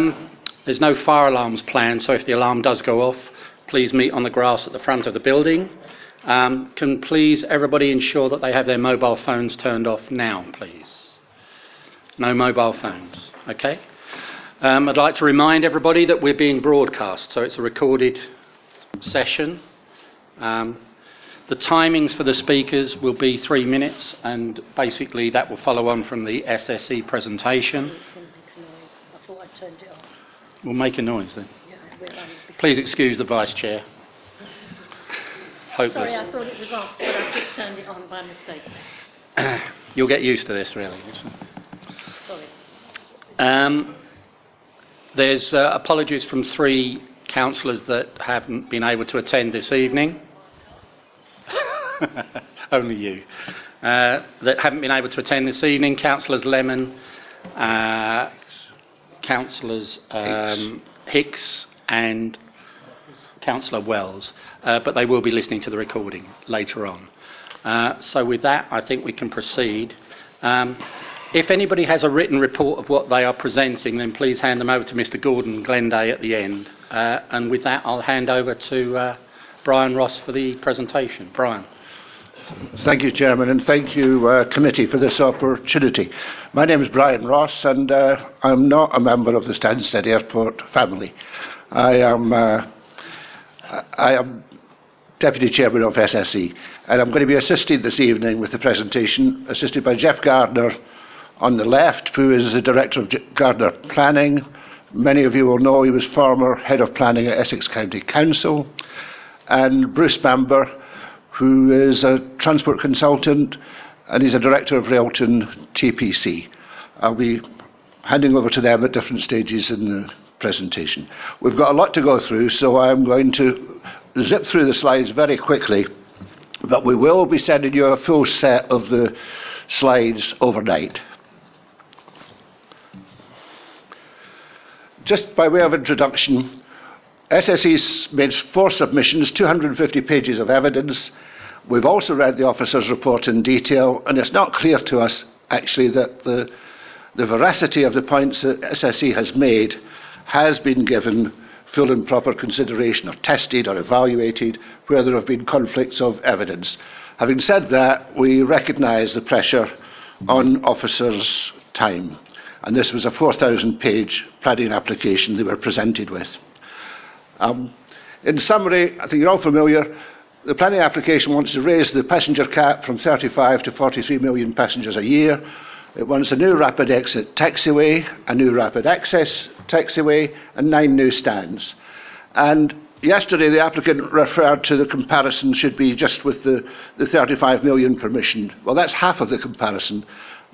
Um, there's no fire alarms planned, so if the alarm does go off, please meet on the grass at the front of the building. Um, can please everybody ensure that they have their mobile phones turned off now, please? No mobile phones, okay? Um, I'd like to remind everybody that we're being broadcast, so it's a recorded session. Um, the timings for the speakers will be three minutes, and basically that will follow on from the SSE presentation. We'll make a noise then. Yeah, I will. because- Please excuse the Vice Chair. Hopeless. Sorry, I thought it was off, but I just turned it on by mistake. You'll get used to this, really. Sorry. Um, there's uh, apologies from three councillors that haven't been able to attend this evening. Only you. Uh, that haven't been able to attend this evening. Councillors Lemon, uh, Councillors um, Hicks, and Councillor Wells. Uh, but they will be listening to the recording later on. Uh, so, with that, I think we can proceed. Um, if anybody has a written report of what they are presenting, then please hand them over to Mr. Gordon Glenday at the end. Uh, and with that, I'll hand over to uh, Brian Ross for the presentation. Brian. Thank you, Chairman, and thank you, uh, committee, for this opportunity. My name is Brian Ross, and uh, I'm not a member of the Stansted Airport family. I am, uh, I am Deputy Chairman of SSE, and I'm going to be assisted this evening with the presentation, assisted by Jeff Gardner on the left, who is the Director of Gardner Planning. Many of you will know he was former Head of Planning at Essex County Council, and Bruce Bamber, who is a transport consultant and he's a director of Railton TPC. I'll be handing over to them at different stages in the presentation. We've got a lot to go through, so I'm going to zip through the slides very quickly, but we will be sending you a full set of the slides overnight. Just by way of introduction, SSE's made four submissions, 250 pages of evidence. We've also read the officer's report in detail, and it's not clear to us actually that the, the veracity of the points that SSE has made has been given full and proper consideration, or tested or evaluated where there have been conflicts of evidence. Having said that, we recognise the pressure on officers' time, and this was a 4,000 page planning application they were presented with. Um, in summary, I think you're all familiar. The planning application wants to raise the passenger cap from 35 to 43 million passengers a year. It wants a new rapid exit taxiway, a new rapid access taxiway, and nine new stands. And yesterday, the applicant referred to the comparison should be just with the, the 35 million permission. Well, that's half of the comparison.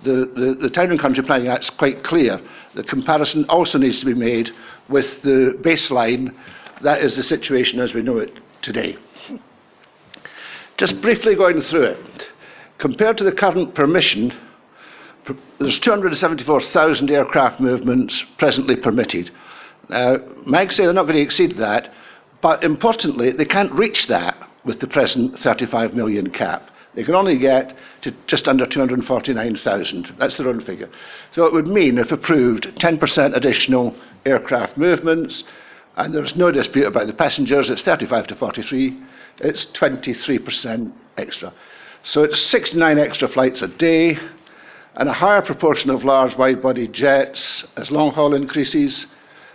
The, the, the Town and Country Planning Act is quite clear. The comparison also needs to be made with the baseline. That is the situation as we know it today. Just briefly going through it. Compared to the current permission, there's 274,000 aircraft movements presently permitted. Now, MAG say they're not going to exceed that, but importantly, they can't reach that with the present 35 million cap. They can only get to just under 249,000. That's their own figure. So it would mean, if approved, 10% additional aircraft movements, and there's no dispute about the passengers, it's 35 to 43, it's 23% extra. So it's 69 extra flights a day, and a higher proportion of large wide body jets as long haul increases,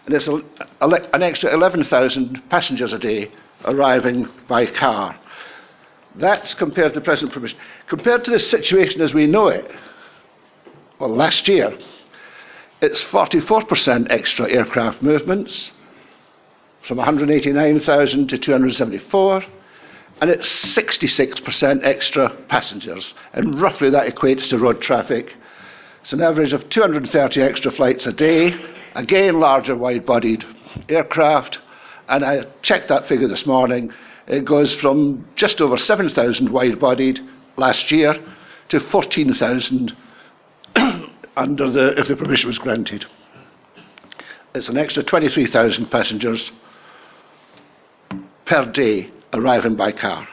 and it's a, a, an extra 11,000 passengers a day arriving by car. That's compared to the present permission. Compared to the situation as we know it, well, last year, it's 44% extra aircraft movements, from 189,000 to 274, and it's 66% extra passengers. And roughly that equates to road traffic. It's an average of 230 extra flights a day, again, larger wide bodied aircraft. And I checked that figure this morning. It goes from just over 7,000 wide bodied last year to 14,000 under the, if the permission was granted. It's an extra 23,000 passengers per day arriving by car.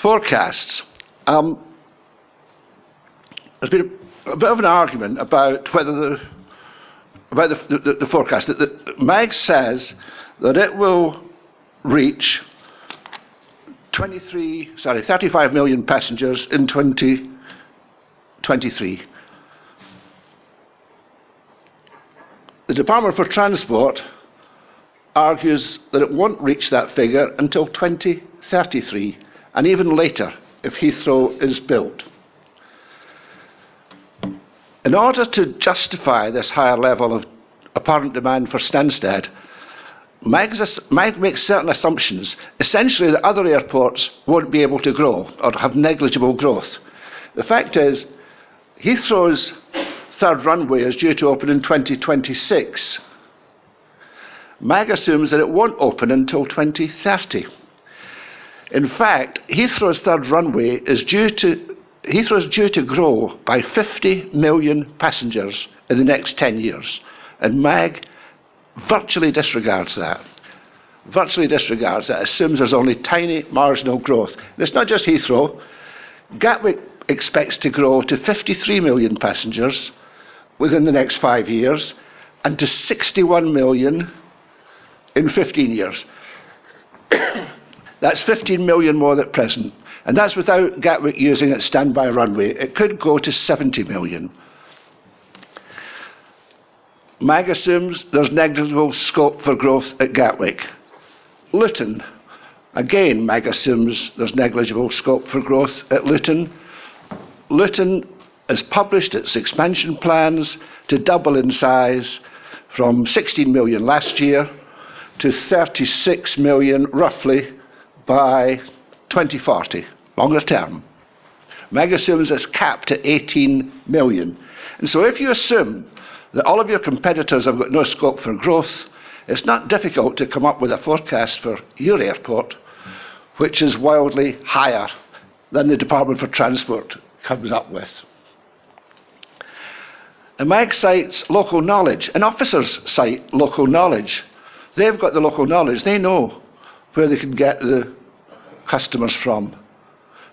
Forecasts. Um, there's been a bit of an argument about whether the about the, the, the forecast. That MAG says that it will reach 23, sorry, 35 million passengers in 2023. The Department for Transport argues that it won't reach that figure until 2033 and even later if Heathrow is built. In order to justify this higher level of apparent demand for Stansted, MAG makes certain assumptions, essentially that other airports won't be able to grow or have negligible growth. The fact is, Heathrow's third runway is due to open in 2026. MAG assumes that it won't open until 2030. In fact, Heathrow's third runway is due to Heathrow is due to grow by 50 million passengers in the next 10 years, and MAG virtually disregards that. Virtually disregards that, assumes there's only tiny marginal growth. And it's not just Heathrow. Gatwick expects to grow to 53 million passengers within the next five years and to 61 million in 15 years. that's 15 million more than at present. And that's without Gatwick using its standby runway. It could go to 70 million. MAG assumes there's negligible scope for growth at Gatwick. Luton, again, MAG assumes there's negligible scope for growth at Luton. Luton has published its expansion plans to double in size from 16 million last year to 36 million roughly by 2040, longer term. MAG assumes it's capped at 18 million. And so if you assume that all of your competitors have got no scope for growth, it's not difficult to come up with a forecast for your airport which is wildly higher than the Department for Transport comes up with. And MAG cites local knowledge, and officers cite local knowledge. They've got the local knowledge, they know where they can get the customers from.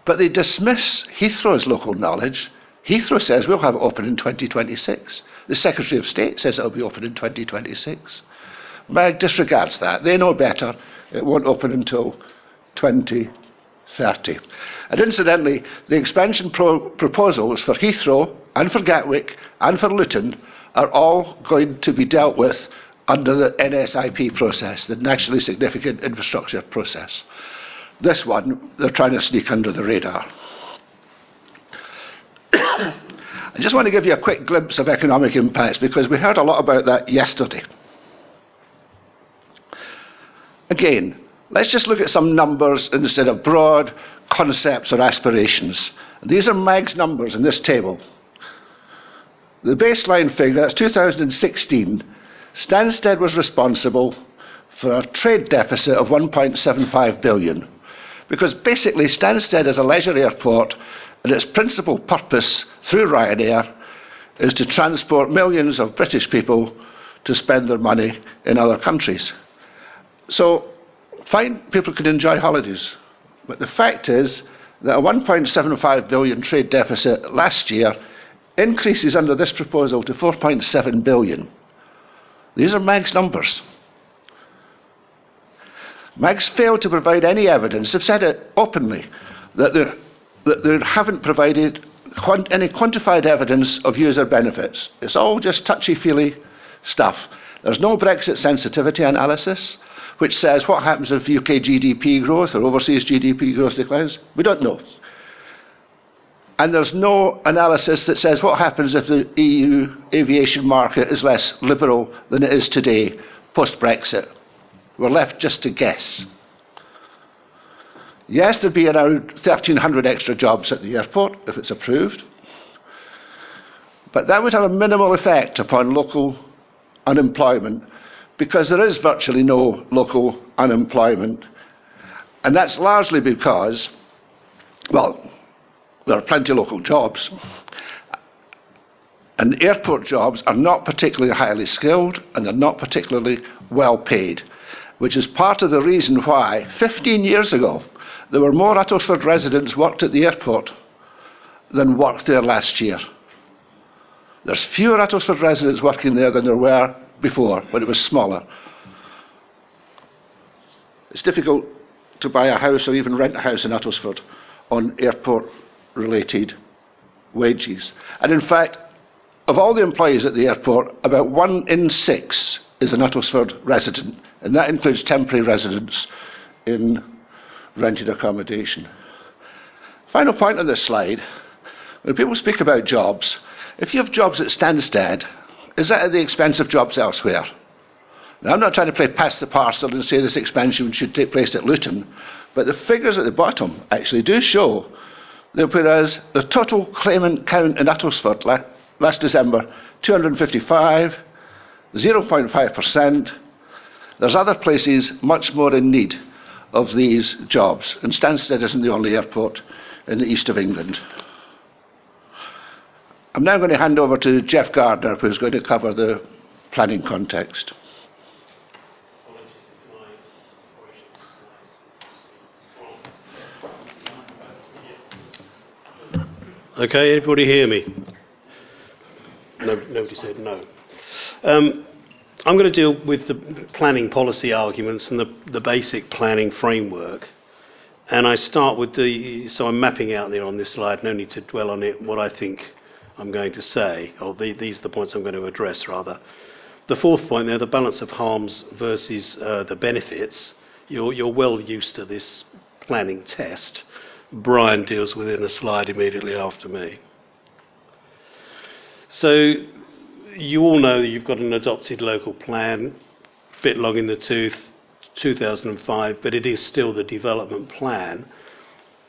But they dismiss Heathrow's local knowledge. Heathrow says we'll have it open in 2026. The Secretary of State says it'll be open in 2026. MAG disregards that. They know better. It won't open until 2030. And incidentally, the expansion pro- proposals for Heathrow and for Gatwick and for Luton are all going to be dealt with under the NSIP process, the Nationally Significant Infrastructure process. This one, they're trying to sneak under the radar. I just want to give you a quick glimpse of economic impacts because we heard a lot about that yesterday. Again, let's just look at some numbers instead of broad concepts or aspirations. These are MAG's numbers in this table. The baseline figure, that's 2016, Stansted was responsible for a trade deficit of 1.75 billion. Because basically, Stansted is a leisure airport, and its principal purpose through Ryanair is to transport millions of British people to spend their money in other countries. So, fine, people can enjoy holidays. But the fact is that a 1.75 billion trade deficit last year increases under this proposal to 4.7 billion. These are MAG's numbers. MAG's failed to provide any evidence, they've said it openly, that they, that they haven't provided quant- any quantified evidence of user benefits. It's all just touchy feely stuff. There's no Brexit sensitivity analysis, which says what happens if UK GDP growth or overseas GDP growth declines. We don't know. And there's no analysis that says what happens if the EU aviation market is less liberal than it is today, post Brexit. We're left just to guess. Yes, there'd be around 1,300 extra jobs at the airport if it's approved. But that would have a minimal effect upon local unemployment because there is virtually no local unemployment. And that's largely because, well, there are plenty of local jobs. And airport jobs are not particularly highly skilled and they're not particularly well paid, which is part of the reason why 15 years ago there were more Uttlesford residents worked at the airport than worked there last year. There's fewer Uttlesford residents working there than there were before, when it was smaller. It's difficult to buy a house or even rent a house in Uttlesford on airport related wages. And in fact, of all the employees at the airport, about one in six is an Uttlesford resident, and that includes temporary residents in rented accommodation. Final point on this slide when people speak about jobs, if you have jobs at Stansted, is that at the expense of jobs elsewhere? Now, I'm not trying to play past the parcel and say this expansion should take place at Luton, but the figures at the bottom actually do show whereas the total claimant count in Uttlesford last December, 255, 0.5%. There's other places much more in need of these jobs, and Stansted isn't the only airport in the east of England. I'm now going to hand over to Jeff Gardner, who's going to cover the planning context. Okay, everybody hear me? No, nobody said no. Um, I'm going to deal with the planning policy arguments and the, the basic planning framework. And I start with the, so I'm mapping out there on this slide, no need to dwell on it, what I think I'm going to say, or the, these are the points I'm going to address rather. The fourth point there, the balance of harms versus uh, the benefits. You're, you're well used to this planning test. Brian deals with in a slide immediately after me. So you all know that you've got an adopted local plan, bit long in the tooth, 2005, but it is still the development plan.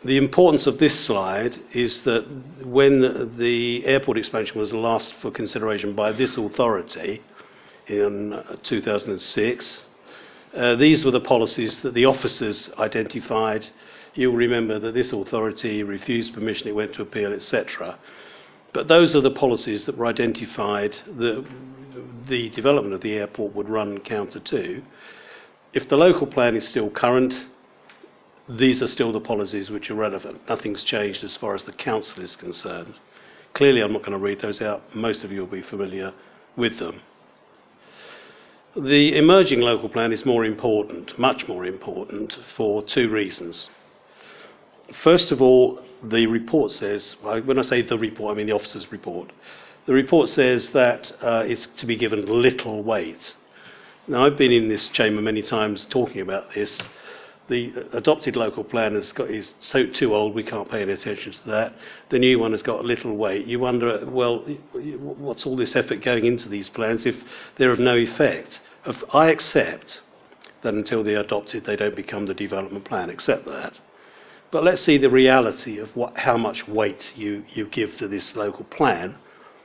The importance of this slide is that when the airport expansion was last for consideration by this authority in 2006, uh, these were the policies that the officers identified. You'll remember that this authority refused permission, it went to appeal, etc. But those are the policies that were identified that the development of the airport would run counter to. If the local plan is still current, these are still the policies which are relevant. Nothing's changed as far as the council is concerned. Clearly, I'm not going to read those out. Most of you will be familiar with them. The emerging local plan is more important, much more important, for two reasons. First of all, the report says, when I say the report, I mean the officer's report. The report says that uh, it's to be given little weight. Now, I've been in this chamber many times talking about this. The adopted local plan has got, is so too old, we can't pay any attention to that. The new one has got little weight. You wonder, well, what's all this effort going into these plans if they're of no effect? I accept that until they're adopted, they don't become the development plan, accept that. But let's see the reality of what, how much weight you, you give to this local plan,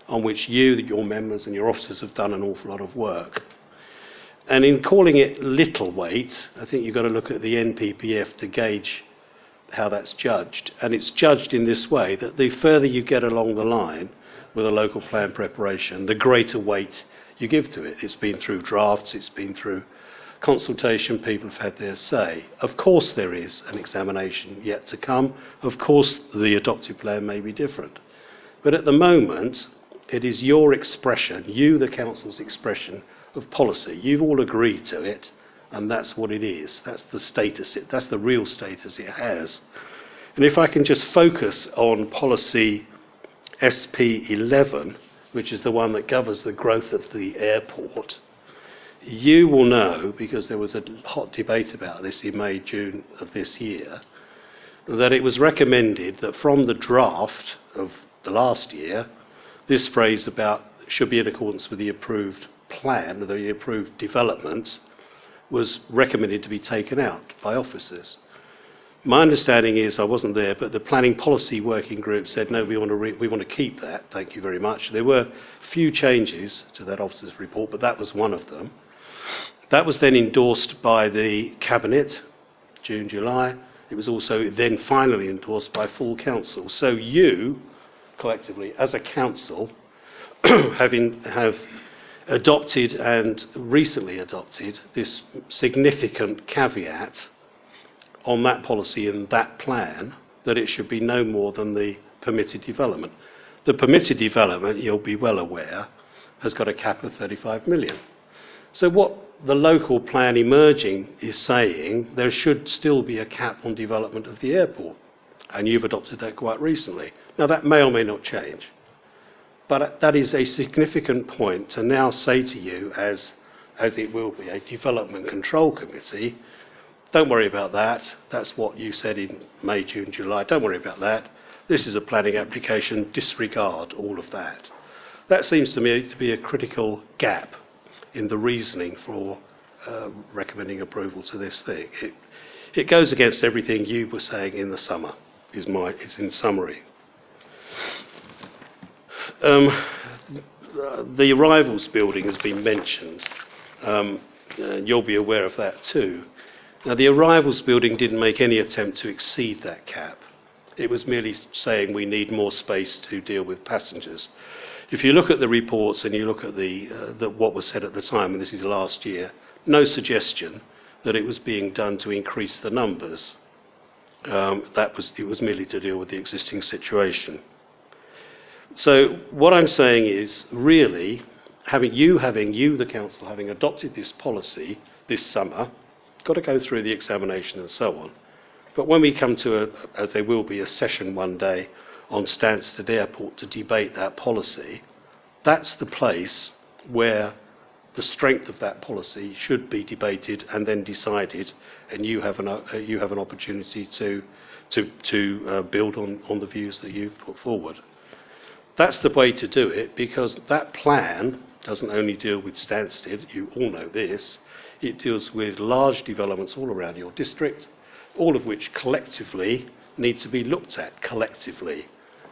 on which you, your members, and your officers have done an awful lot of work. And in calling it little weight, I think you've got to look at the NPPF to gauge how that's judged. And it's judged in this way that the further you get along the line with a local plan preparation, the greater weight you give to it. It's been through drafts, it's been through consultation, people have had their say. Of course, there is an examination yet to come. Of course, the adopted plan may be different. But at the moment, it is your expression, you, the council's expression of policy. You've all agreed to it, and that's what it is. That's the status, it, that's the real status it has. And if I can just focus on policy SP11, which is the one that governs the growth of the airport, you will know, because there was a hot debate about this in May, June of this year, that it was recommended that from the draft of the last year, this phrase about should be in accordance with the approved plan, the approved developments, was recommended to be taken out by officers. My understanding is, I wasn't there, but the planning policy working group said, no, we want to, re- we want to keep that, thank you very much. There were few changes to that officer's report, but that was one of them. That was then endorsed by the Cabinet, June, July. It was also then finally endorsed by full council. So you, collectively, as a council, having, have adopted and recently adopted this significant caveat on that policy and that plan that it should be no more than the permitted development. The permitted development, you'll be well aware, has got a cap of 35 million. So what the local plan emerging is saying, there should still be a cap on development of the airport. And you've adopted that quite recently. Now, that may or may not change. But that is a significant point to now say to you, as, as it will be, a development control committee, don't worry about that. That's what you said in May, June, July. Don't worry about that. This is a planning application. Disregard all of that. That seems to me to be a critical gap in the reasoning for uh, recommending approval to this thing. It, it goes against everything you were saying in the summer, is, my, is in summary. Um, the arrivals building has been mentioned. Um, you'll be aware of that too. Now, the arrivals building didn't make any attempt to exceed that cap. It was merely saying we need more space to deal with passengers. If you look at the reports and you look at the, uh, the, what was said at the time, and this is last year, no suggestion that it was being done to increase the numbers. Um, that was, it was merely to deal with the existing situation. So what I'm saying is, really, having you, having you, the council, having adopted this policy this summer, got to go through the examination and so on. But when we come to, a, as there will be, a session one day on Stansted Airport to debate that policy, that's the place where the strength of that policy should be debated and then decided, and you have an, uh, you have an opportunity to, to, to uh, build on, on the views that you've put forward. That's the way to do it because that plan doesn't only deal with Stansted, you all know this, it deals with large developments all around your district, all of which collectively need to be looked at collectively.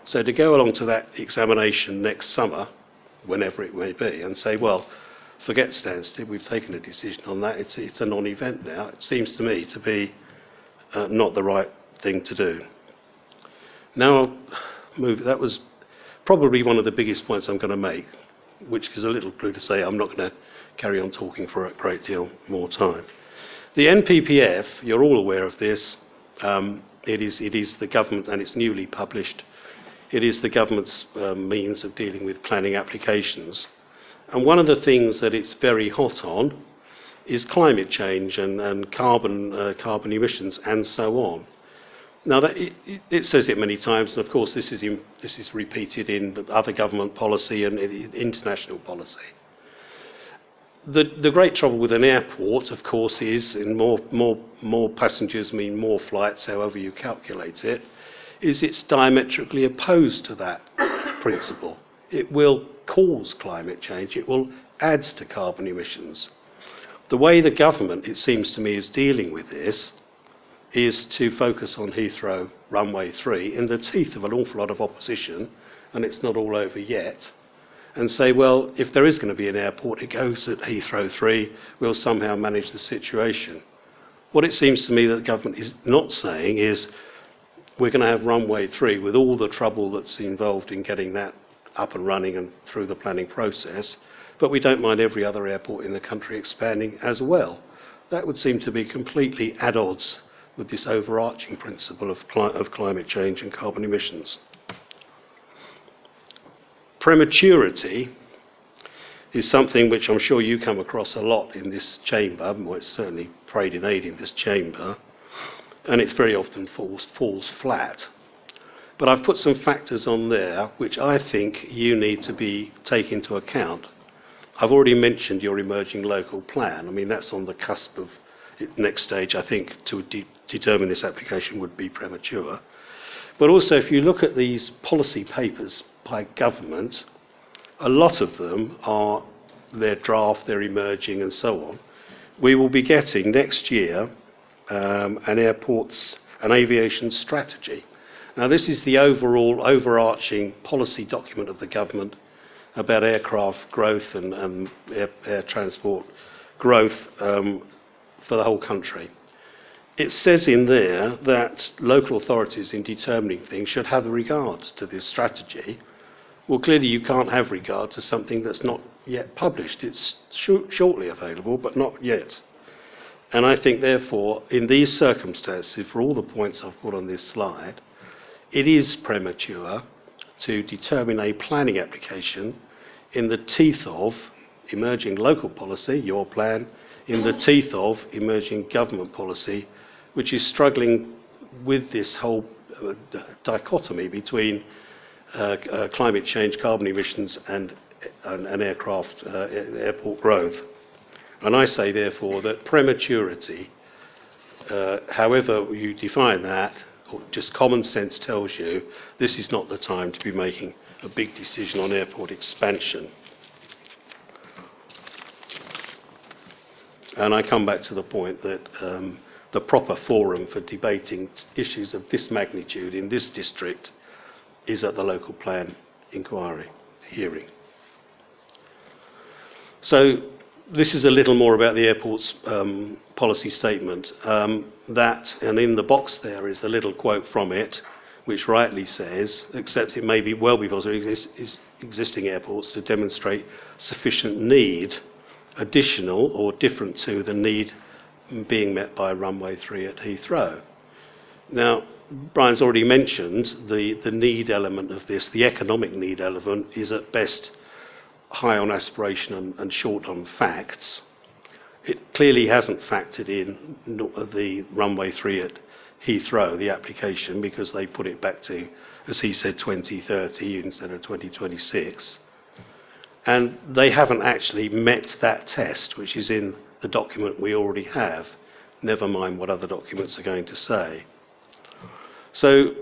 So to go along to that examination next summer, whenever it may be, and say, well, forget Stansted, we've taken a decision on that, it's, it's a non event now, it seems to me to be uh, not the right thing to do. Now, move, that was probably one of the biggest points I'm going to make, which is a little clue to say I'm not going to carry on talking for a great deal more time. The NPPF, you're all aware of this, um, it, is, it is the government, and it's newly published, it is the government's uh, means of dealing with planning applications. And one of the things that it's very hot on is climate change and, and carbon, uh, carbon emissions and so on. Now, that, it, it, says it many times, and of course, this is, in, this is repeated in other government policy and international policy. The, the great trouble with an airport, of course, is, and more, more, more passengers mean more flights, however you calculate it, is it's diametrically opposed to that principle. It will cause climate change, it will add to carbon emissions. The way the government, it seems to me, is dealing with this is to focus on Heathrow runway 3 in the teeth of an awful lot of opposition, and it's not all over yet, and say, well, if there is going to be an airport, it goes at Heathrow 3, we'll somehow manage the situation. What it seems to me that the government is not saying is we're going to have runway 3 with all the trouble that's involved in getting that up and running and through the planning process, but we don't mind every other airport in the country expanding as well. That would seem to be completely at odds with this overarching principle of, cli- of climate change and carbon emissions. Prematurity is something which I'm sure you come across a lot in this chamber, well, it's certainly prayed in aid in this chamber, and it very often falls, falls flat. But I've put some factors on there which I think you need to be take into account. I've already mentioned your emerging local plan. I mean, that's on the cusp of next stage, I think, to de- determine this application would be premature. But also, if you look at these policy papers by government, a lot of them are their draft, they're emerging, and so on. We will be getting next year um, an airports and aviation strategy. Now, this is the overall overarching policy document of the government about aircraft growth and, and air, air, transport growth um, for the whole country. It says in there that local authorities, in determining things, should have regard to this strategy. Well, clearly, you can't have regard to something that's not yet published. It's sh- shortly available, but not yet. And I think, therefore, in these circumstances, for all the points I've put on this slide, it is premature to determine a planning application in the teeth of emerging local policy, your plan, in the teeth of emerging government policy, which is struggling with this whole uh, dichotomy between uh, uh, climate change, carbon emissions, and, and, and aircraft, uh, airport growth. And I say, therefore, that prematurity, uh, however you define that, or just common sense tells you this is not the time to be making a big decision on airport expansion. And I come back to the point that um, the proper forum for debating issues of this magnitude in this district is at the local plan inquiry hearing. So, this is a little more about the airport's um, policy statement. Um, that, and in the box there is a little quote from it, which rightly says, except it may be well be possible exist, existing airports to demonstrate sufficient need, additional or different to the need being met by runway 3 at Heathrow. Now, Brian's already mentioned the, the need element of this, the economic need element is at best high on aspiration and, and short on facts. It clearly hasn't factored in the runway 3 at Heathrow, the application, because they put it back to, as he said, 2030 instead of 2026. And they haven't actually met that test, which is in the document we already have, never mind what other documents are going to say. So,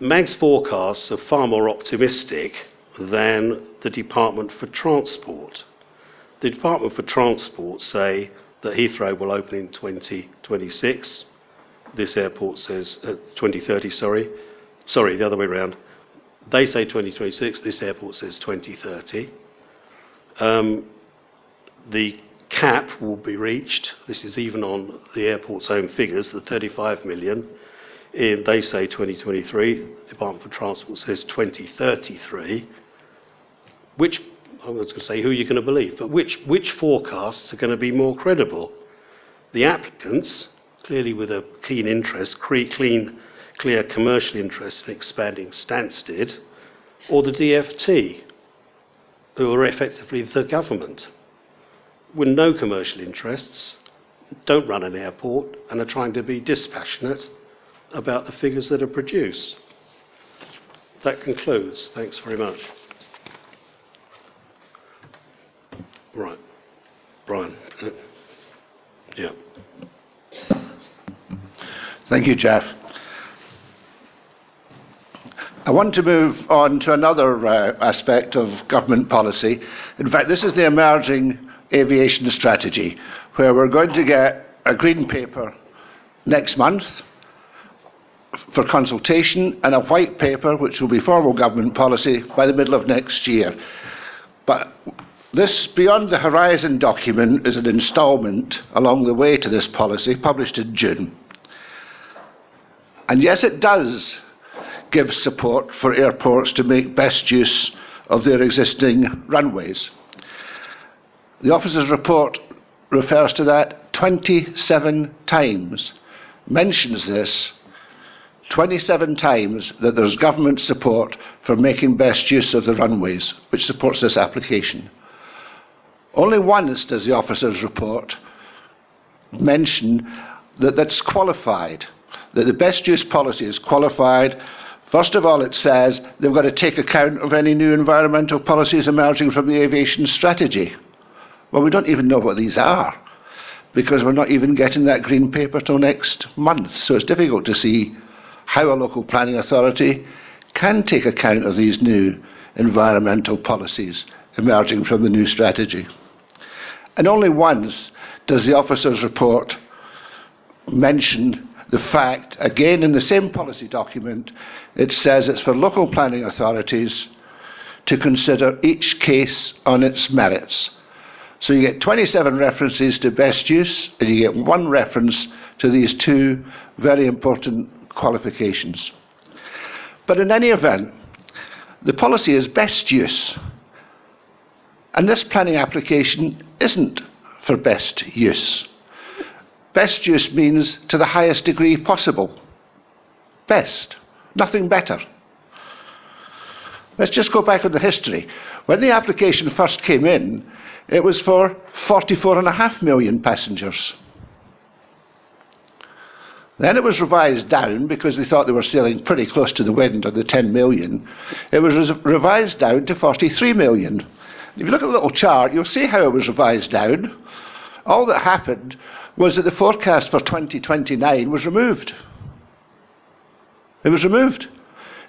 MAG's forecasts are far more optimistic than the Department for Transport. The Department for Transport say that Heathrow will open in 2026. This airport says uh, 2030, sorry. Sorry, the other way around. They say 2026, this airport says 2030. Um, the cap will be reached. This is even on the airport's own figures, the 35 million. In, they say 2023, Department for Transport says 2033. Which, I was going to say who are you're going to believe, but which, which forecasts are going to be more credible? The applicants, clearly with a keen interest, clean, clear commercial interest in expanding Stansted, or the DFT, who are effectively the government? With no commercial interests, don't run an airport, and are trying to be dispassionate about the figures that are produced. That concludes. Thanks very much. Right. Brian. Yeah. Thank you, Jeff. I want to move on to another uh, aspect of government policy. In fact, this is the emerging aviation strategy, where we're going to get a green paper next month for consultation and a white paper, which will be formal government policy, by the middle of next year. But this Beyond the Horizon document is an instalment along the way to this policy, published in June. And yes, it does give support for airports to make best use of their existing runways. The officer's report refers to that 27 times, mentions this 27 times that there's government support for making best use of the runways, which supports this application. Only once does the officer's report mention that that's qualified, that the best use policy is qualified. First of all, it says they've got to take account of any new environmental policies emerging from the aviation strategy. Well, we don't even know what these are because we're not even getting that green paper till next month. So it's difficult to see how a local planning authority can take account of these new environmental policies emerging from the new strategy. And only once does the officer's report mention the fact, again in the same policy document, it says it's for local planning authorities to consider each case on its merits so you get 27 references to best use, and you get one reference to these two very important qualifications. But in any event, the policy is best use. And this planning application isn't for best use. Best use means to the highest degree possible. Best. Nothing better. Let's just go back on the history. When the application first came in, it was for 44.5 million passengers. Then it was revised down because they thought they were sailing pretty close to the wind on the 10 million. It was revised down to 43 million. If you look at the little chart, you'll see how it was revised down. All that happened was that the forecast for 2029 was removed. It was removed.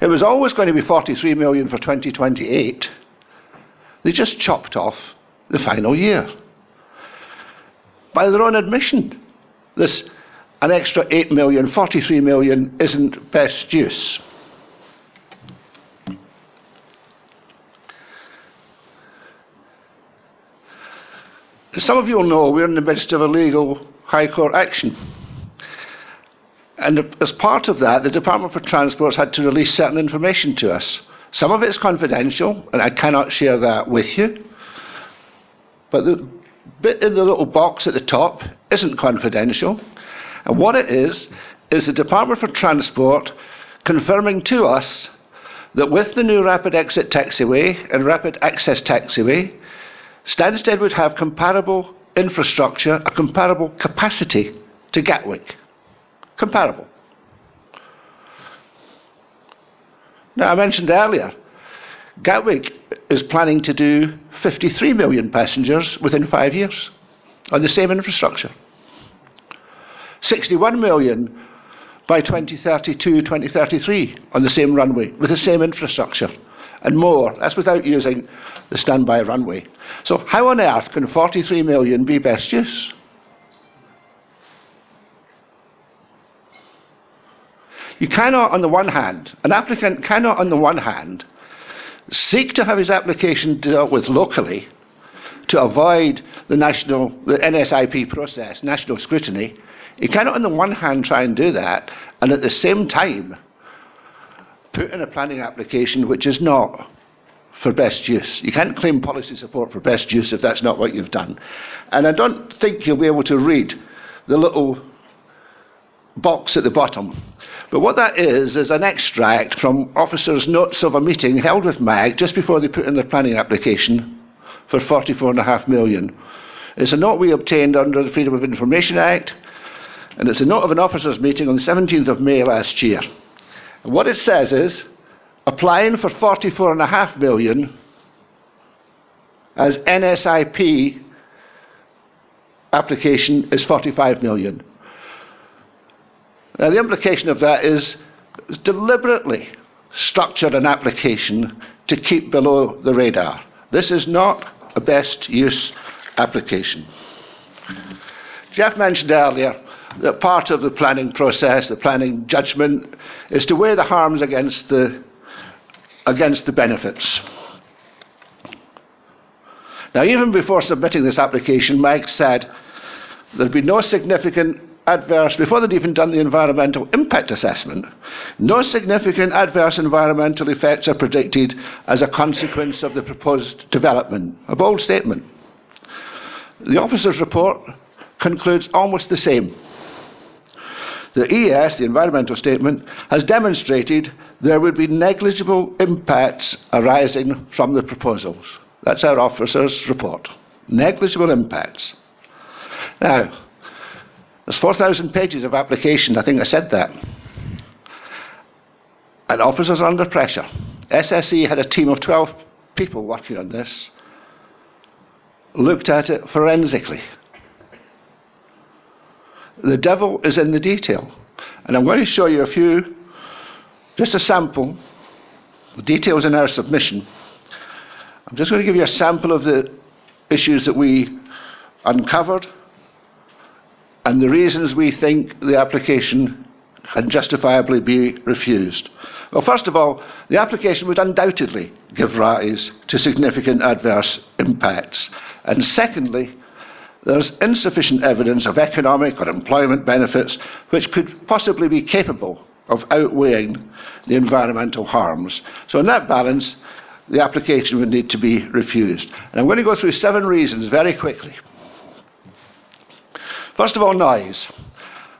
It was always going to be 43 million for 2028. They just chopped off the final year. By their own admission, this an extra 8 million, 43 million isn't best use. Some of you will know, we're in the midst of a legal High Court action. And as part of that, the Department for Transport had to release certain information to us. Some of it's confidential, and I cannot share that with you. But the bit in the little box at the top isn't confidential. And what it is, is the Department for Transport confirming to us that with the new rapid exit taxiway and rapid access taxiway, Stansted would have comparable infrastructure, a comparable capacity to Gatwick. Comparable. Now, I mentioned earlier, Gatwick is planning to do 53 million passengers within five years on the same infrastructure. 61 million by 2032, 2033 on the same runway with the same infrastructure and more. That's without using the standby runway. So, how on earth can 43 million be best use? You cannot, on the one hand, an applicant cannot, on the one hand, seek to have his application dealt with locally to avoid the national, the NSIP process, national scrutiny. He cannot, on the one hand, try and do that, and at the same time, put in a planning application which is not for best use. You can't claim policy support for best use if that's not what you've done. And I don't think you'll be able to read the little box at the bottom. But what that is, is an extract from officers' notes of a meeting held with MAG just before they put in their planning application for 44.5 million. It's a note we obtained under the Freedom of Information Act, and it's a note of an officers' meeting on the 17th of May last year. And what it says is, applying for 44.5 million as NSIP application is 45 million. Now, the implication of that is deliberately structured an application to keep below the radar. This is not a best use application. Jeff mentioned earlier that part of the planning process, the planning judgment, is to weigh the harms against the, against the benefits. Now, even before submitting this application, Mike said there'd be no significant adverse, before they'd even done the environmental impact assessment, no significant adverse environmental effects are predicted as a consequence of the proposed development. A bold statement. The officer's report concludes almost the same. The ES, the environmental statement, has demonstrated there would be negligible impacts arising from the proposals. That's our officer's report. Negligible impacts. Now, there's 4,000 pages of application. I think I said that. And officers are under pressure. SSE had a team of 12 people working on this, looked at it forensically. The devil is in the detail. And I'm going to show you a few, just a sample, the details in our submission. I'm just going to give you a sample of the issues that we uncovered and the reasons we think the application can justifiably be refused. Well, first of all, the application would undoubtedly give rise to significant adverse impacts. And secondly, there's insufficient evidence of economic or employment benefits which could possibly be capable of outweighing the environmental harms. So, in that balance, the application would need to be refused. And I'm going to go through seven reasons very quickly. First of all, noise.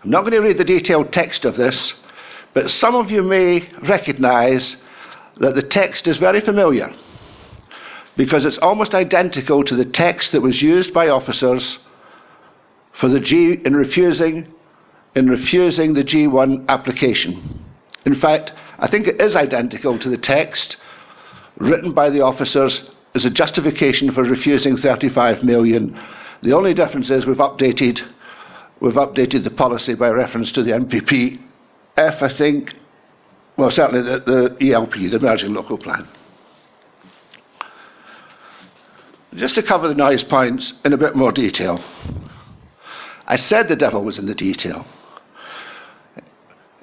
I'm not going to read the detailed text of this, but some of you may recognise that the text is very familiar because it's almost identical to the text that was used by officers for the G in refusing in refusing the G1 application. In fact, I think it is identical to the text written by the officers as a justification for refusing 35 million. The only difference is we've updated we've updated the policy by reference to the MPP F, I think, well, certainly the, the ELP, the Emerging Local Plan. Just to cover the noise points in a bit more detail. I said the devil was in the detail.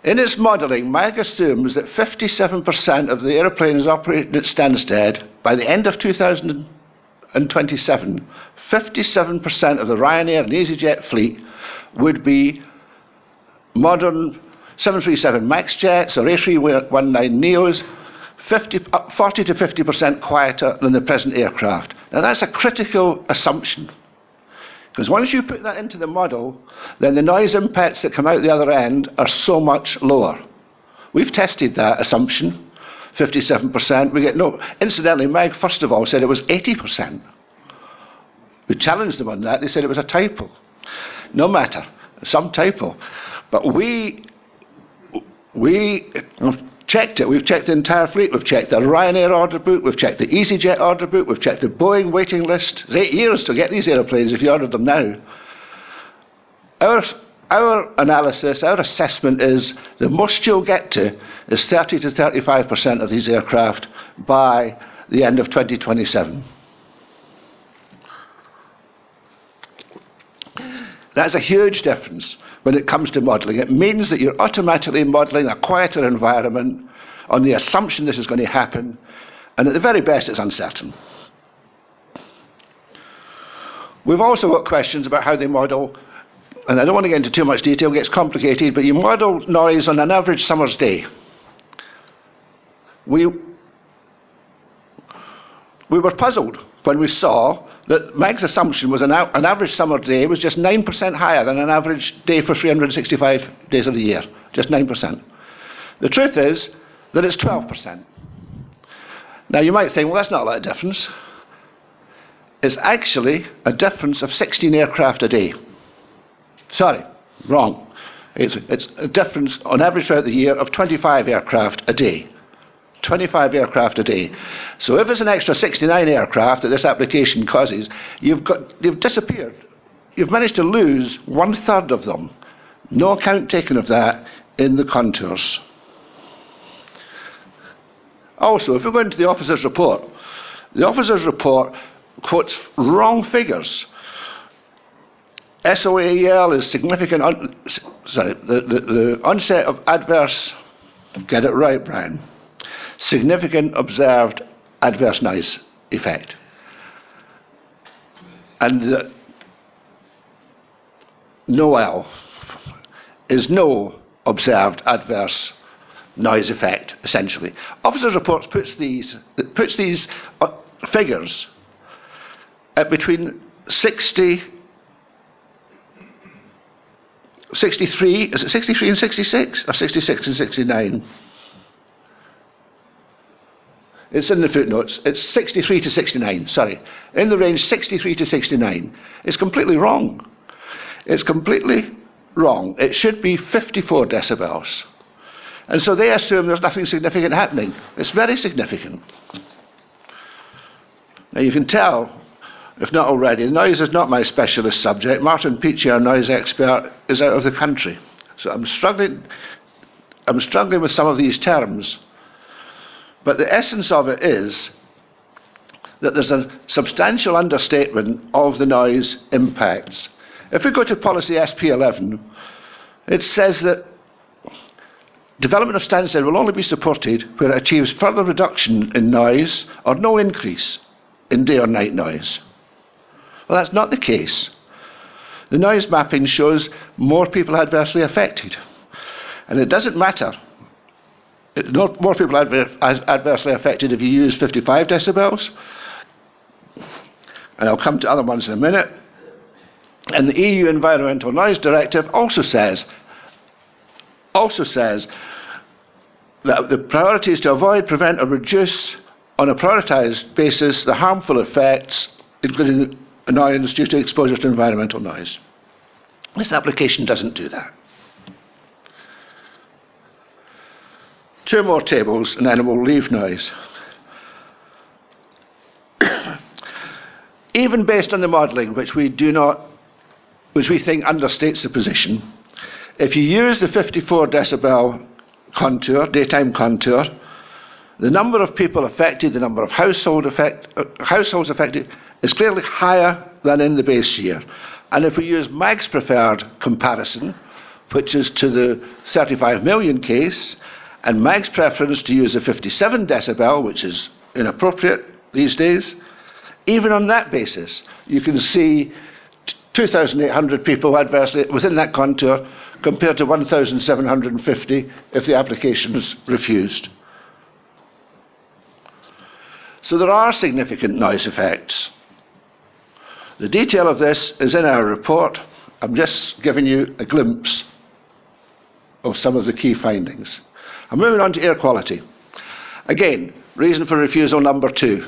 In its modelling, MAG assumes that 57% of the aeroplanes operating at Stansted by the end of 2027, 57% of the Ryanair and EasyJet fleet would be modern 737 MAX jets or A319 NEOs, 50, uh, 40 to 50% quieter than the present aircraft. Now that's a critical assumption. Because once you put that into the model, then the noise impacts that come out the other end are so much lower. We've tested that assumption, 57%. We get no. Incidentally, MAG, first of all, said it was 80%. We challenged them on that. They said it was a typo. No matter, some typo. But we we checked it. We've checked the entire fleet. We've checked the Ryanair order book. We've checked the EasyJet order book. We've checked the Boeing waiting list. It's eight years to get these aeroplanes if you ordered them now. Our, our analysis, our assessment is the most you'll get to is 30 to 35% of these aircraft by the end of 2027. That's a huge difference when it comes to modelling. It means that you're automatically modelling a quieter environment on the assumption this is going to happen, and at the very best, it's uncertain. We've also got questions about how they model, and I don't want to get into too much detail, it gets complicated, but you model noise on an average summer's day. We, we were puzzled when we saw that MAG's assumption was an, an average summer day was just 9% higher than an average day for 365 days of the year. Just 9%. The truth is that it's 12%. Now you might think, well, that's not a lot of difference. It's actually a difference of 16 aircraft a day. Sorry, wrong. It's, it's a difference on average throughout the year of 25 aircraft a day. 25 aircraft a day. So if it's an extra 69 aircraft that this application causes, you've, got, you've disappeared. You've managed to lose one third of them. No account taken of that in the contours. Also, if we go into the officer's report, the officer's report quotes wrong figures. SOAEL is significant, un- sorry, the, the, the onset of adverse, get it right, Brian, significant observed adverse noise effect. And the NOEL is no observed adverse noise effect, essentially. Officers' reports puts these, puts these uh, figures at between 60, 63, is it 63 and 66? Or 66 and 69? It's in the footnotes. It's 63 to 69, sorry. In the range 63 to 69. It's completely wrong. It's completely wrong. It should be 54 decibels. And so they assume there's nothing significant happening. It's very significant. Now you can tell, if not already, noise is not my specialist subject. Martin Peachey, our noise expert, is out of the country. So I'm struggling, I'm struggling with some of these terms. But the essence of it is that there's a substantial understatement of the noise impacts. If we go to policy SP11, it says that development of Stansted will only be supported where it achieves further reduction in noise or no increase in day or night noise. Well, that's not the case. The noise mapping shows more people adversely affected. And it doesn't matter not more people adver- adversely affected if you use 55 decibels. And I'll come to other ones in a minute. And the EU Environmental Noise Directive also says, also says, that the priority is to avoid, prevent, or reduce on a prioritised basis the harmful effects, including annoyance due to exposure to environmental noise. This application doesn't do that. Two more tables, and then we'll leave noise. Even based on the modelling, which we do not, which we think understates the position, if you use the 54 decibel contour, daytime contour, the number of people affected, the number of household effect, uh, households affected, is clearly higher than in the base year. And if we use MAG's preferred comparison, which is to the 35 million case, and MAG's preference to use a 57 decibel, which is inappropriate these days, even on that basis, you can see 2,800 people adversely within that contour compared to 1,750 if the application is refused. So there are significant noise effects. The detail of this is in our report. I'm just giving you a glimpse of some of the key findings. I'm moving on to air quality. Again, reason for refusal number two.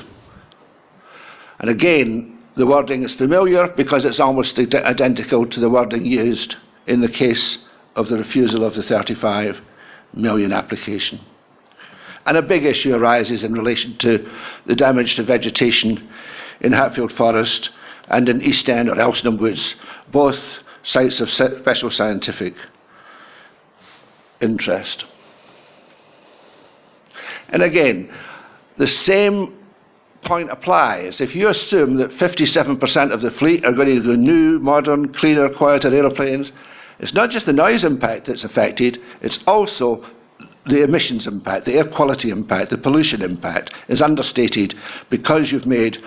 And again, the wording is familiar because it's almost identical to the wording used in the case of the refusal of the 35 million application. And a big issue arises in relation to the damage to vegetation in Hatfield Forest and in East End or Elsenham Woods, both sites of special scientific interest. And again, the same point applies. If you assume that 57% of the fleet are going to go new, modern, cleaner, quieter aeroplanes, it's not just the noise impact that's affected, it's also the emissions impact, the air quality impact, the pollution impact is understated because you've made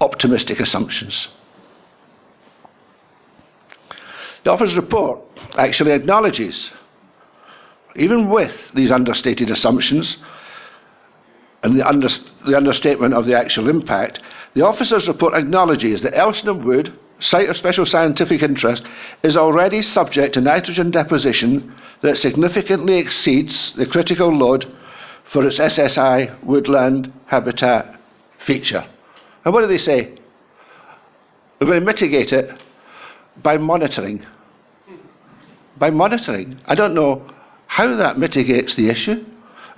optimistic assumptions. The officer's report actually acknowledges, even with these understated assumptions and the, under, the understatement of the actual impact, the officer's report acknowledges that Elsenham Wood, site of special scientific interest, is already subject to nitrogen deposition that significantly exceeds the critical load for its SSI woodland habitat feature. And what do they say? We're going to mitigate it by monitoring. By monitoring. I don't know how that mitigates the issue.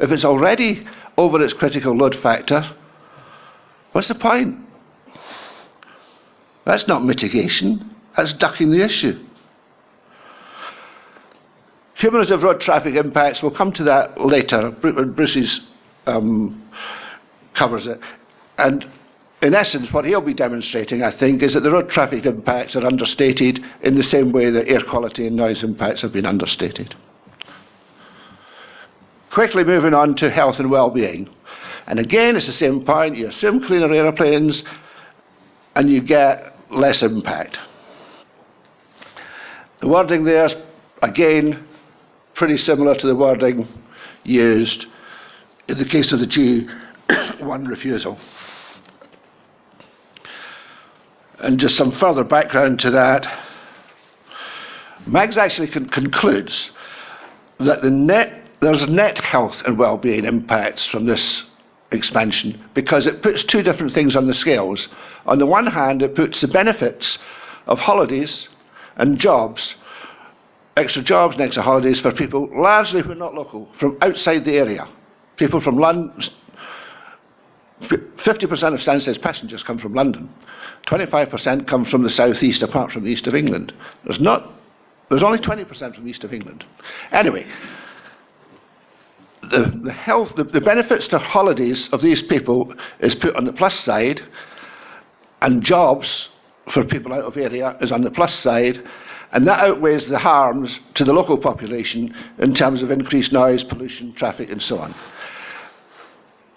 If it's already over its critical load factor, what's the point? That's not mitigation, that's ducking the issue. Cumulative road traffic impacts, we'll come to that later. Bruce's um, covers it. And in essence, what he'll be demonstrating, I think, is that the road traffic impacts are understated in the same way that air quality and noise impacts have been understated. Quickly moving on to health and well-being. And again, it's the same point. You assume cleaner aeroplanes and you get less impact. The wording there, again, pretty similar to the wording used in the case of the G1 refusal. And just some further background to that. Mags actually con- concludes that the net, there's net health and well-being impacts from this expansion because it puts two different things on the scales. On the one hand, it puts the benefits of holidays and jobs, extra jobs and extra holidays for people largely who are not local, from outside the area. People from London, 50% of Stansted's passengers come from London. 25% come from the southeast, apart from the east of England. There's not. There's only 20% from the east of England. Anyway, the, the health, the, the benefits to holidays of these people is put on the plus side, and jobs for people out of area is on the plus side, and that outweighs the harms to the local population in terms of increased noise, pollution, traffic, and so on.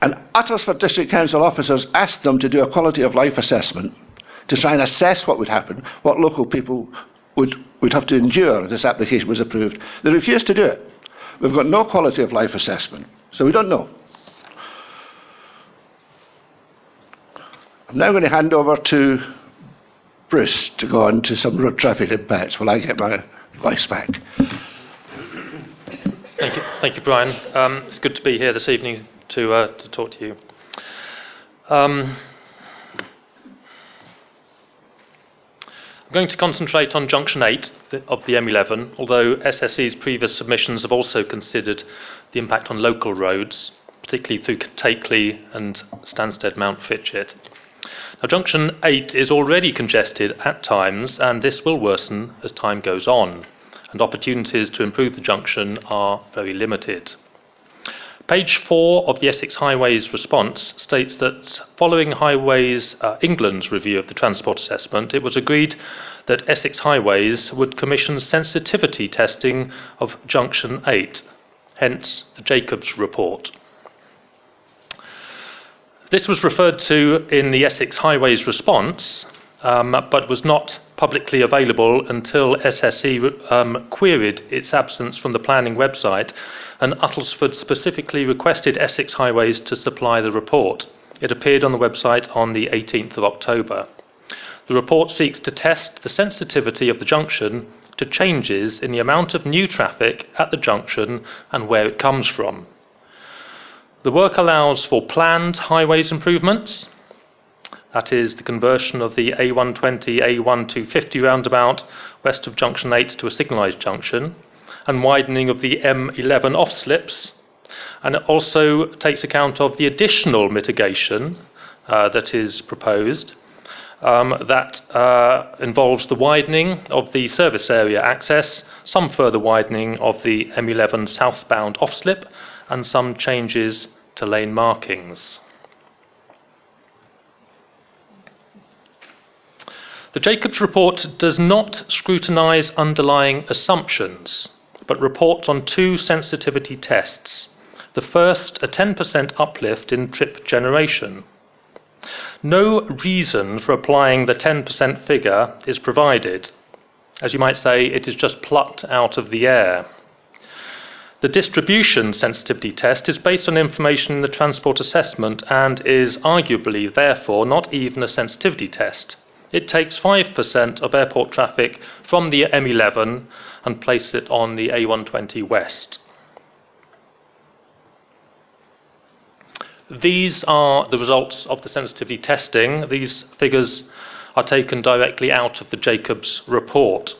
And Uttlesford District Council officers asked them to do a quality of life assessment to try and assess what would happen, what local people would, would have to endure if this application was approved. They refused to do it. We've got no quality of life assessment, so we don't know. I'm now going to hand over to Bruce to go on to some road traffic impacts while I get my voice back. Thank you, thank you, Brian. Um, it's good to be here this evening to uh, to talk to you. Um, I'm going to concentrate on junction 8 of the M11, although SSE's previous submissions have also considered the impact on local roads, particularly through Takeley and Stansted Mountfitchet. Now, junction 8 is already congested at times, and this will worsen as time goes on, and opportunities to improve the junction are very limited. Page 4 of the Essex Highways response states that following Highways uh, England's review of the transport assessment, it was agreed that Essex Highways would commission sensitivity testing of Junction 8, hence the Jacobs report. This was referred to in the Essex Highways response, um, but was not publicly available until SSE um, queried its absence from the planning website and Uttlesford specifically requested Essex Highways to supply the report. It appeared on the website on the 18th of October. The report seeks to test the sensitivity of the junction to changes in the amount of new traffic at the junction and where it comes from. The work allows for planned highways improvements, that is, the conversion of the A120 A1250 roundabout west of junction 8 to a signalised junction, and widening of the M11 off slips. And it also takes account of the additional mitigation uh, that is proposed. Um, that uh, involves the widening of the service area access, some further widening of the M11 southbound off slip, and some changes to lane markings. The Jacobs report does not scrutinise underlying assumptions but reports on two sensitivity tests. The first, a 10% uplift in trip generation. No reason for applying the 10% figure is provided. As you might say, it is just plucked out of the air. The distribution sensitivity test is based on information in the transport assessment and is arguably, therefore, not even a sensitivity test. It takes 5% of airport traffic from the M11 and places it on the A120 West. These are the results of the sensitivity testing. These figures are taken directly out of the Jacobs report.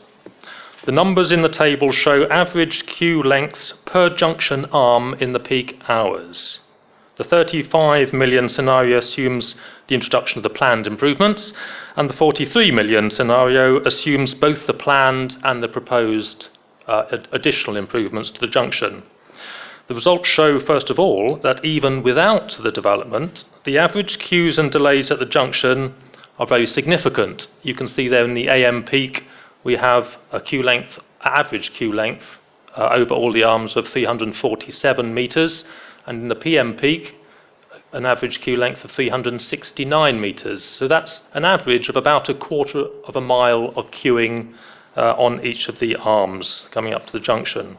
The numbers in the table show average queue lengths per junction arm in the peak hours. The 35 million scenario assumes the introduction of the planned improvements, and the 43 million scenario assumes both the planned and the proposed uh, additional improvements to the junction. The results show, first of all, that even without the development, the average queues and delays at the junction are very significant. You can see there in the AM peak, we have a queue length, average queue length, uh, over all the arms of 347 metres, and in the PM peak, an average queue length of 369 metres. So that's an average of about a quarter of a mile of queuing uh, on each of the arms coming up to the junction.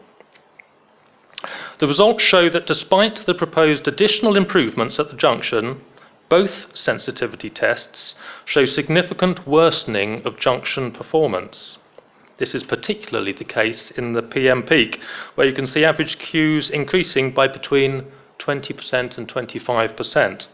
The results show that despite the proposed additional improvements at the junction, both sensitivity tests show significant worsening of junction performance. This is particularly the case in the PM peak, where you can see average queues increasing by between 20% and 25%.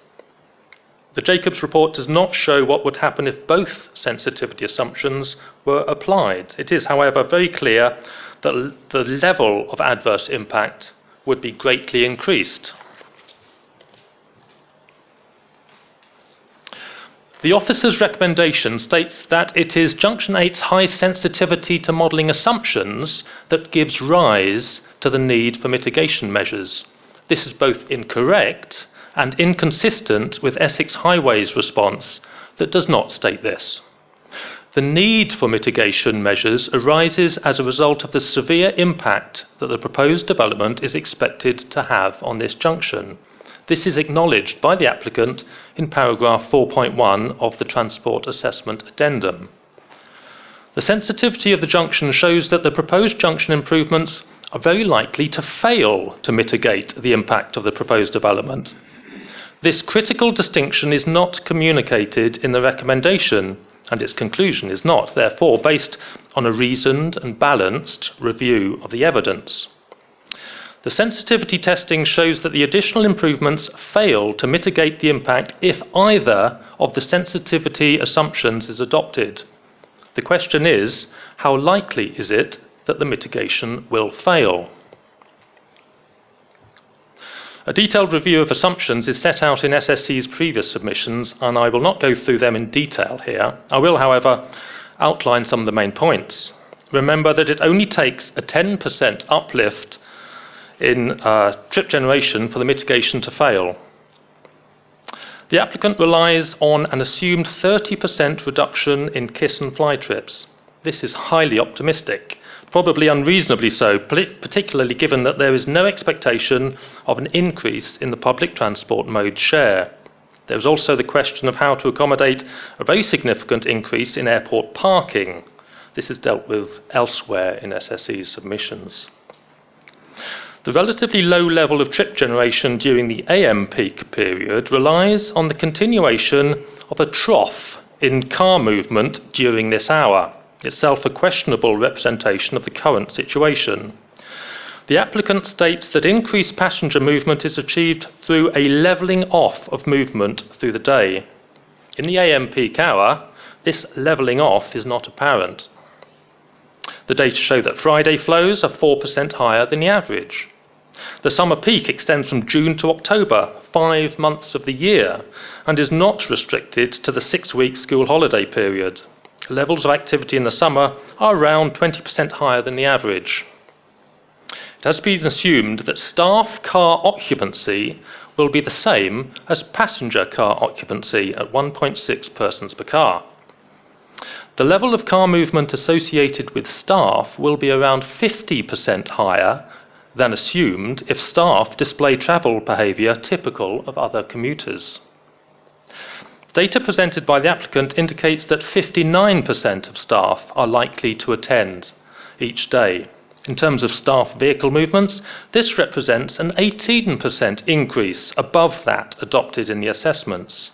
The Jacobs report does not show what would happen if both sensitivity assumptions were applied. It is, however, very clear that the level of adverse impact would be greatly increased. The officer's recommendation states that it is Junction 8's high sensitivity to modelling assumptions that gives rise to the need for mitigation measures. This is both incorrect and inconsistent with Essex Highways' response that does not state this. The need for mitigation measures arises as a result of the severe impact that the proposed development is expected to have on this junction. This is acknowledged by the applicant in paragraph 4.1 of the Transport Assessment Addendum. The sensitivity of the junction shows that the proposed junction improvements are very likely to fail to mitigate the impact of the proposed development. This critical distinction is not communicated in the recommendation, and its conclusion is not, therefore, based on a reasoned and balanced review of the evidence. The sensitivity testing shows that the additional improvements fail to mitigate the impact if either of the sensitivity assumptions is adopted. The question is how likely is it that the mitigation will fail? A detailed review of assumptions is set out in SSE's previous submissions, and I will not go through them in detail here. I will, however, outline some of the main points. Remember that it only takes a 10% uplift in uh, trip generation for the mitigation to fail. The applicant relies on an assumed 30% reduction in kiss and fly trips. This is highly optimistic, probably unreasonably so, particularly given that there is no expectation of an increase in the public transport mode share. There is also the question of how to accommodate a very significant increase in airport parking. This is dealt with elsewhere in SSE's submissions. The relatively low level of trip generation during the AM peak period relies on the continuation of a trough in car movement during this hour, itself a questionable representation of the current situation. The applicant states that increased passenger movement is achieved through a levelling off of movement through the day. In the AM peak hour, this levelling off is not apparent. The data show that Friday flows are 4% higher than the average. The summer peak extends from June to October, five months of the year, and is not restricted to the six week school holiday period. Levels of activity in the summer are around 20% higher than the average. It has been assumed that staff car occupancy will be the same as passenger car occupancy at 1.6 persons per car. The level of car movement associated with staff will be around 50% higher than assumed if staff display travel behaviour typical of other commuters. Data presented by the applicant indicates that 59% of staff are likely to attend each day. In terms of staff vehicle movements, this represents an 18% increase above that adopted in the assessments.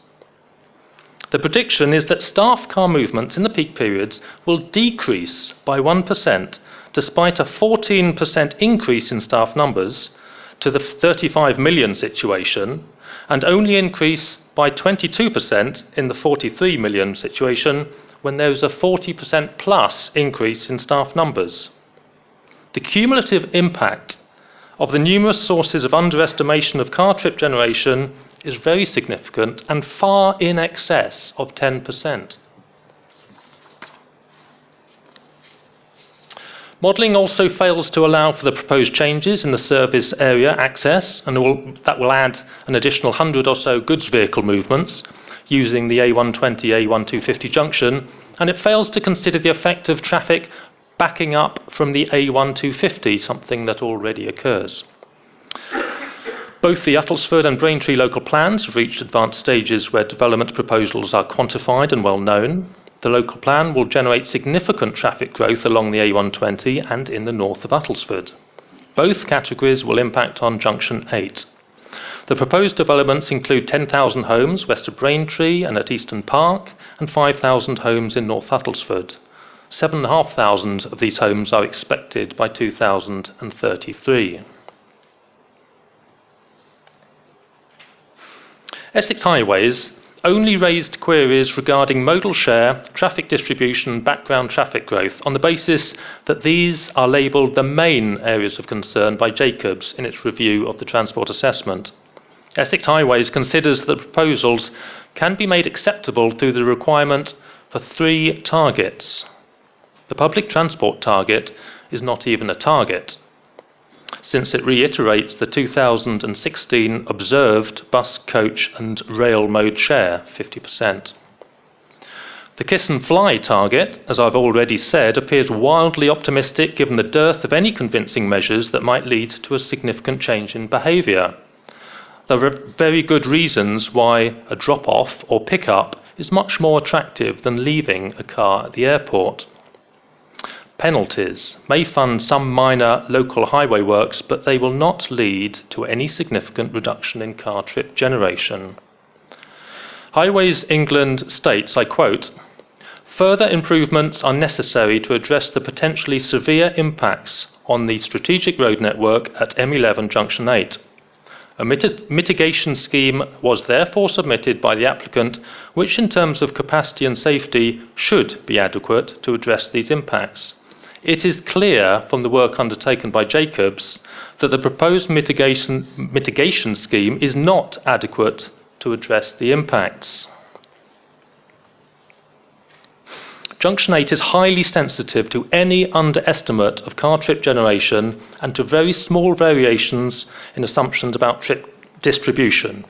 The prediction is that staff car movements in the peak periods will decrease by 1% despite a 14% increase in staff numbers to the 35 million situation, and only increase by 22% in the 43 million situation when there is a 40% plus increase in staff numbers. The cumulative impact of the numerous sources of underestimation of car trip generation is very significant and far in excess of 10%. Modelling also fails to allow for the proposed changes in the service area access, and will, that will add an additional 100 or so goods vehicle movements using the A120 A1250 junction, and it fails to consider the effect of traffic backing up from the A1250, something that already occurs. Both the Uttlesford and Braintree local plans have reached advanced stages where development proposals are quantified and well known. The local plan will generate significant traffic growth along the A120 and in the north of Uttlesford. Both categories will impact on Junction 8. The proposed developments include 10,000 homes west of Braintree and at Easton Park, and 5,000 homes in North Uttlesford. 7,500 of these homes are expected by 2033. Essex Highways only raised queries regarding modal share, traffic distribution, and background traffic growth on the basis that these are labelled the main areas of concern by Jacobs in its review of the transport assessment. Essex Highways considers that proposals can be made acceptable through the requirement for three targets. The public transport target is not even a target since it reiterates the 2016 observed bus, coach, and rail mode share 50%. The kiss and fly target, as I've already said, appears wildly optimistic given the dearth of any convincing measures that might lead to a significant change in behaviour. There are very good reasons why a drop off or pick up is much more attractive than leaving a car at the airport penalties may fund some minor local highway works, but they will not lead to any significant reduction in car trip generation. Highways England states, I quote, Further improvements are necessary to address the potentially severe impacts on the strategic road network at M11 Junction 8. A miti- mitigation scheme was therefore submitted by the applicant, which, in terms of capacity and safety, should be adequate to address these impacts. It is clear from the work undertaken by Jacobs that the proposed mitigation, mitigation scheme is not adequate to address the impacts. Junction 8 is highly sensitive to any underestimate of car trip generation and to very small variations in assumptions about trip distribution.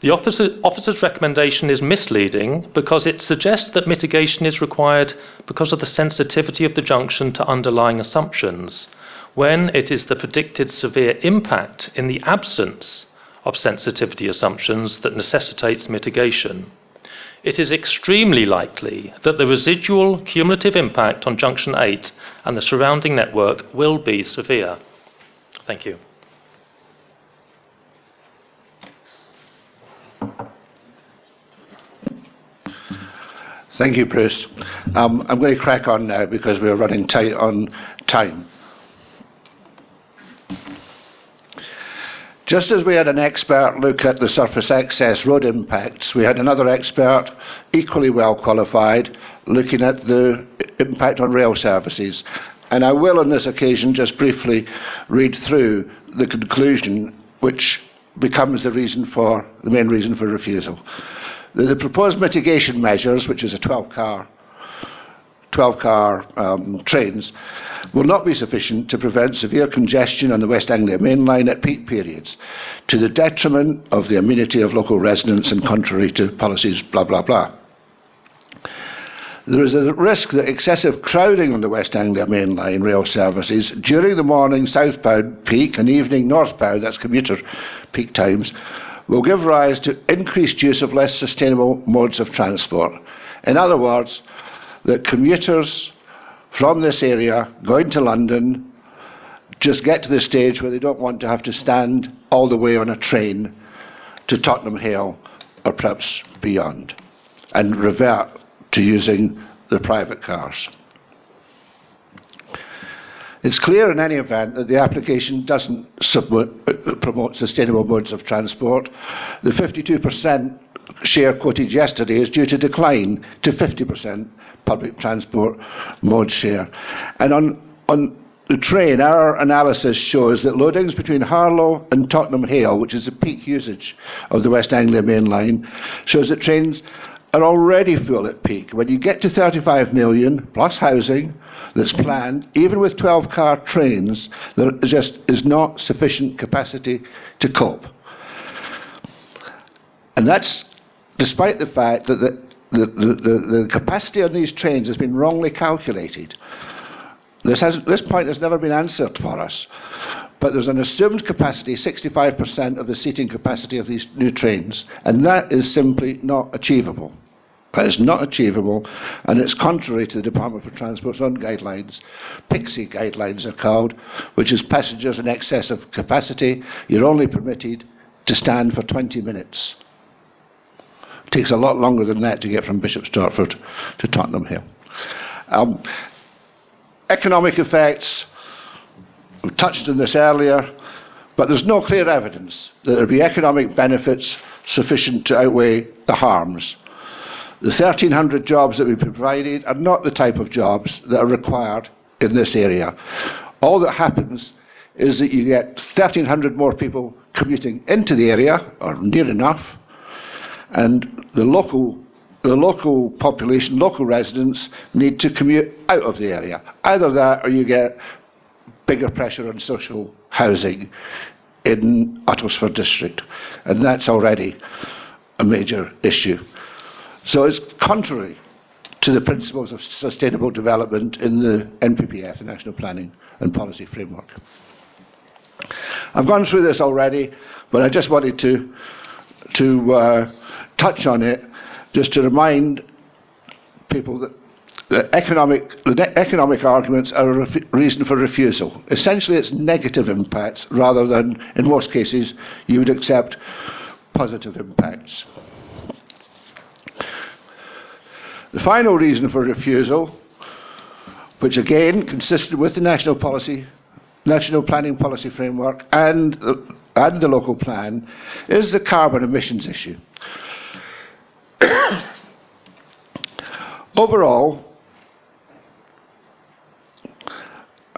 The officer, officer's recommendation is misleading because it suggests that mitigation is required because of the sensitivity of the junction to underlying assumptions, when it is the predicted severe impact in the absence of sensitivity assumptions that necessitates mitigation it is extremely likely that the residual cumulative impact on Junction 8 and the surrounding network will be severe. Thank you. Thank you, Bruce. Um, I'm going to crack on now because we're running tight on time. Just as we had an expert look at the surface access road impacts, we had another expert, equally well qualified, looking at the impact on rail services. And I will, on this occasion, just briefly read through the conclusion, which becomes the reason for the main reason for refusal. The, the proposed mitigation measures, which is a 12 car 12 car um, trains will not be sufficient to prevent severe congestion on the West Anglia main line at peak periods to the detriment of the amenity of local residents and contrary to policies blah blah blah. There is a risk that excessive crowding on the West Anglia main line rail services during the morning southbound peak and evening northbound, that's commuter peak times, will give rise to increased use of less sustainable modes of transport. In other words, that commuters from this area going to London just get to the stage where they don't want to have to stand all the way on a train to Tottenham Hale or perhaps beyond and revert to using the private cars. It's clear in any event that the application doesn't submit, uh, promote sustainable modes of transport. The 52% share quoted yesterday is due to decline to 50% public transport mode share. And on, on the train, our analysis shows that loadings between Harlow and Tottenham Hale, which is the peak usage of the West Anglia main line, shows that trains are already full at peak. When you get to 35 million plus housing that's planned, even with 12 car trains, there just is not sufficient capacity to cope. And that's despite the fact that the, the, the, the capacity on these trains has been wrongly calculated. This, has, this point has never been answered for us. But there's an assumed capacity, 65% of the seating capacity of these new trains, and that is simply not achievable. That is not achievable, and it's contrary to the Department for Transport's own guidelines. PIXC guidelines are called, which is passengers in excess of capacity. You're only permitted to stand for 20 minutes. It takes a lot longer than that to get from Bishop Stortford to Tottenham Hale. Um, economic effects, we touched on this earlier, but there's no clear evidence that there be economic benefits sufficient to outweigh the harms. The 1,300 jobs that we provided are not the type of jobs that are required in this area. All that happens is that you get 1,300 more people commuting into the area, or near enough, and the local the local population, local residents, need to commute out of the area. Either that, or you get bigger pressure on social housing in Uttlesford district, and that's already a major issue. So it's contrary to the principles of sustainable development in the NPPF, the National Planning and Policy Framework. I've gone through this already, but I just wanted to to uh, touch on it just to remind people that the economic, the economic arguments are a reason for refusal. Essentially, it's negative impacts rather than, in most cases, you would accept positive impacts. The final reason for refusal, which again consisted with the national policy, national planning policy framework and the, and the local plan, is the carbon emissions issue. Overall,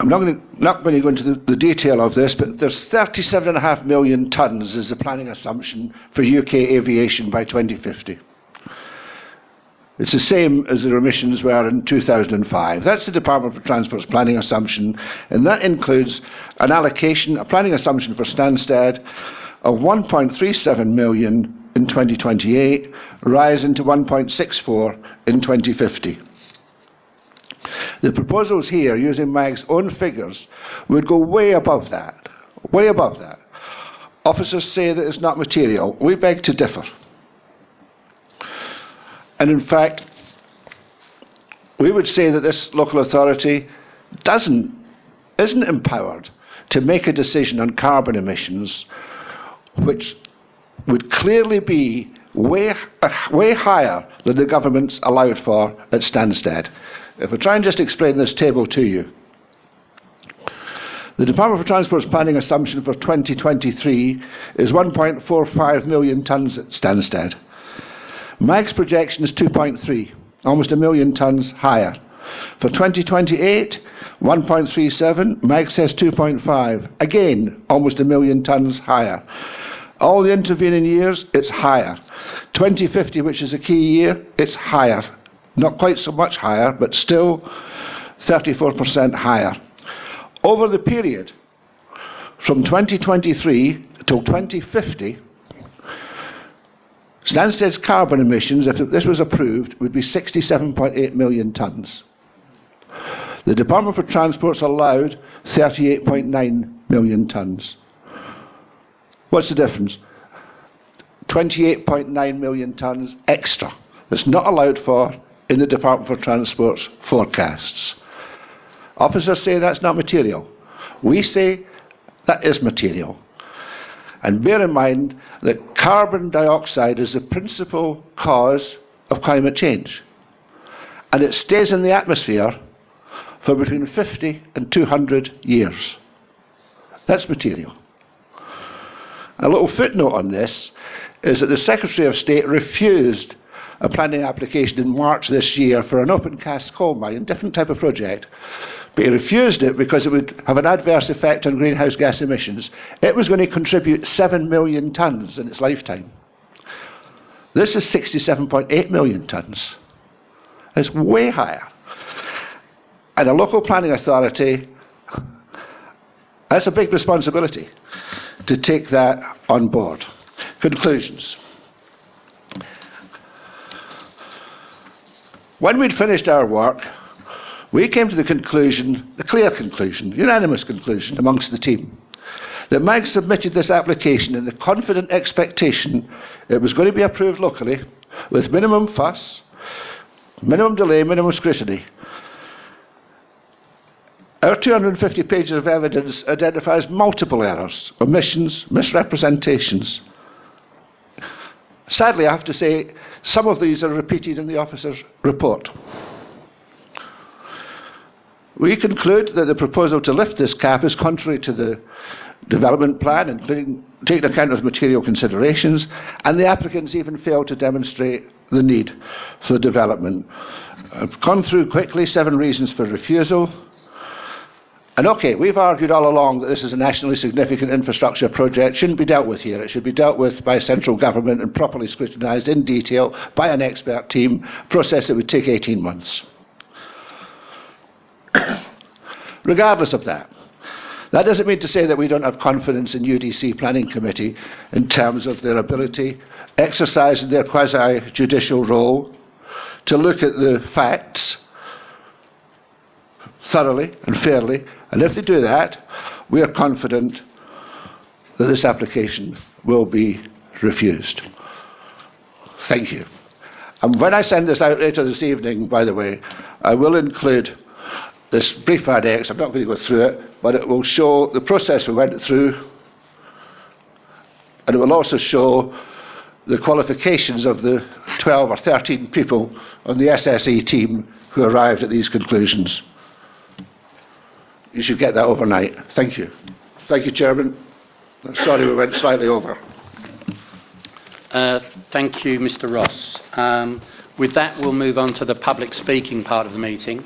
I'm not going, to, not to go into the, the detail of this, but there's 37.5 million tonnes is the planning assumption for UK aviation by 2050. It's the same as the emissions were in 2005. That's the Department for Transport's planning assumption, and that includes an allocation, a planning assumption for Stansted of 1.37 million in 2028, rising to 1.64 in 2050. The proposals here, using MAG's own figures, would go way above that. Way above that. Officers say that it's not material. We beg to differ. And in fact, we would say that this local authority doesn't, isn't empowered to make a decision on carbon emissions which would clearly be way, uh, way higher than the government's allowed for at Stansted. If I try and just explain this table to you, the Department for Transport's planning assumption for 2023 is 1.45 million tonnes at Stansted. MAG's projection is 2.3, almost a million tonnes higher. For 2028, 1.37, MAG says 2.5, again, almost a million tonnes higher. All the intervening years, it's higher. 2050, which is a key year, it's higher. Not quite so much higher, but still 34% higher. Over the period from 2023 till 2050, Stansted's carbon emissions, if this was approved, would be 67.8 million tonnes. The Department for Transport's allowed 38.9 million tonnes. What's the difference? 28.9 million tonnes extra that's not allowed for in the Department for Transport's forecasts. Officers say that's not material. We say that is material. And bear in mind that carbon dioxide is the principal cause of climate change. And it stays in the atmosphere for between 50 and 200 years. That's material. A little footnote on this is that the Secretary of State refused a planning application in March this year for an open cast coal mine, different type of project, but he refused it because it would have an adverse effect on greenhouse gas emissions. It was going to contribute 7 million tonnes in its lifetime. This is 67.8 million tonnes. It's way higher. And a local planning authority, that's a big responsibility to take that on board. Conclusions. When we'd finished our work, we came to the conclusion, the clear conclusion, unanimous conclusion amongst the team, that MAG submitted this application in the confident expectation it was going to be approved locally with minimum fuss, minimum delay, minimum scrutiny. Our 250 pages of evidence identifies multiple errors, omissions, misrepresentations. Sadly, I have to say, some of these are repeated in the officer's report. We conclude that the proposal to lift this cap is contrary to the development plan, including taking account of material considerations, and the applicants even failed to demonstrate the need for development. I've gone through quickly seven reasons for refusal. And okay, we've argued all along that this is a nationally significant infrastructure project, shouldn't be dealt with here. It should be dealt with by central government and properly scrutinised in detail by an expert team, process that would take 18 months. Regardless of that, that doesn't mean to say that we don't have confidence in UDC Planning Committee in terms of their ability, exercising their quasi judicial role, to look at the facts thoroughly and fairly. And if they do that, we are confident that this application will be refused. Thank you. And when I send this out later this evening, by the way, I will include this brief IDEX. I'm not going to go through it, but it will show the process we went through, and it will also show the qualifications of the 12 or 13 people on the SSE team who arrived at these conclusions. You should get that overnight. Thank you. Thank you, Chairman. Sorry we went slightly over. Uh, Thank you, Mr Ross. Um, With that, we'll move on to the public speaking part of the meeting.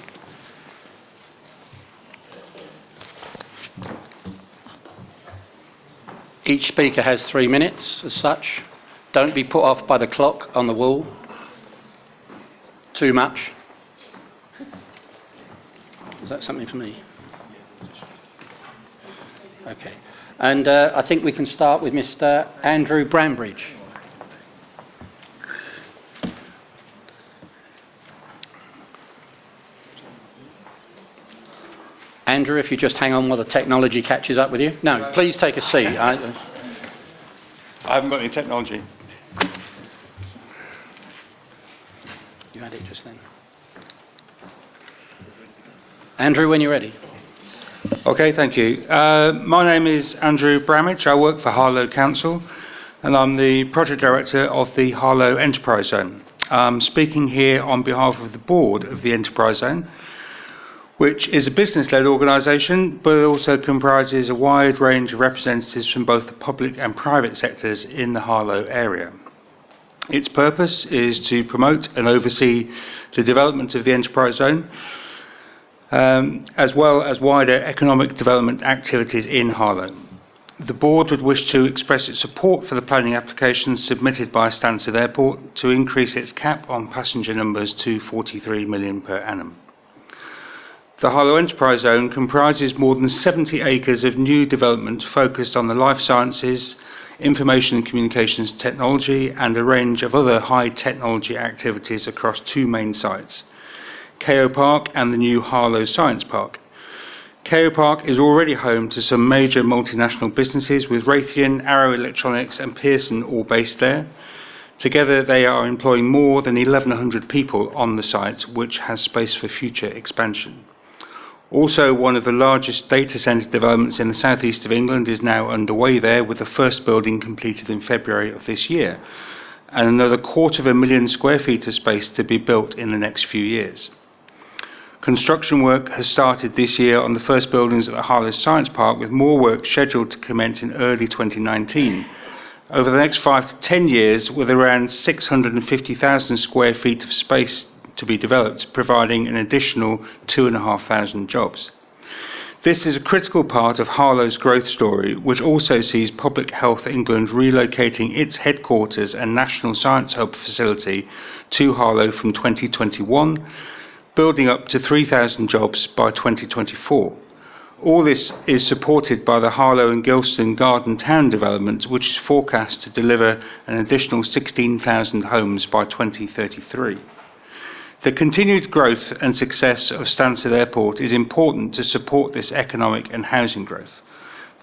Each speaker has three minutes as such. Don't be put off by the clock on the wall. Too much. Is that something for me? Okay. And uh, I think we can start with Mr Andrew Brambridge. Andrew, if you just hang on while the technology catches up with you. No, please take a seat. I, I haven't got any technology. you had it just then. Andrew, when you're ready. Okay, thank you. Uh, my name is Andrew Bramidge. I work for Harlow Council and I'm the project director of the Harlow Enterprise Zone. I'm speaking here on behalf of the board of the Enterprise Zone, which is a business led organisation but also comprises a wide range of representatives from both the public and private sectors in the Harlow area. Its purpose is to promote and oversee the development of the Enterprise Zone um, as well as wider economic development activities in Harlow. The board would wish to express its support for the planning applications submitted by Stansted Airport to increase its cap on passenger numbers to 43 million per annum. The Harlow Enterprise Zone comprises more than 70 acres of new development focused on the life sciences, information and communications technology, and a range of other high technology activities across two main sites. Kao Park and the new Harlow Science Park. Kao Park is already home to some major multinational businesses with Raytheon, Arrow Electronics, and Pearson all based there. Together, they are employing more than 1,100 people on the site, which has space for future expansion. Also, one of the largest data centre developments in the southeast of England is now underway there, with the first building completed in February of this year, and another quarter of a million square feet of space to be built in the next few years. Construction work has started this year on the first buildings at the Harlow Science Park, with more work scheduled to commence in early 2019. Over the next five to ten years, with around 650,000 square feet of space to be developed, providing an additional 2,500 jobs. This is a critical part of Harlow's growth story, which also sees Public Health England relocating its headquarters and National Science Hub facility to Harlow from 2021 building up to 3,000 jobs by 2024. All this is supported by the Harlow and Gilston Garden Town development, which is forecast to deliver an additional 16,000 homes by 2033. The continued growth and success of Stansted Airport is important to support this economic and housing growth.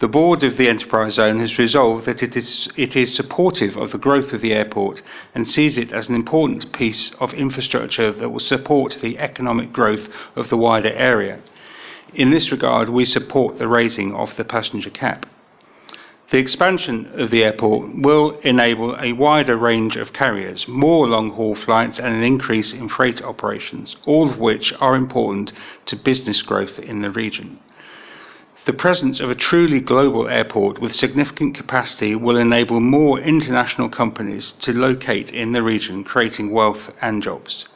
The board of the Enterprise Zone has resolved that it is, it is supportive of the growth of the airport and sees it as an important piece of infrastructure that will support the economic growth of the wider area. In this regard, we support the raising of the passenger cap. The expansion of the airport will enable a wider range of carriers, more long haul flights, and an increase in freight operations, all of which are important to business growth in the region. The presence of a truly global airport with significant capacity will enable more international companies to locate in the region, creating wealth and jobs.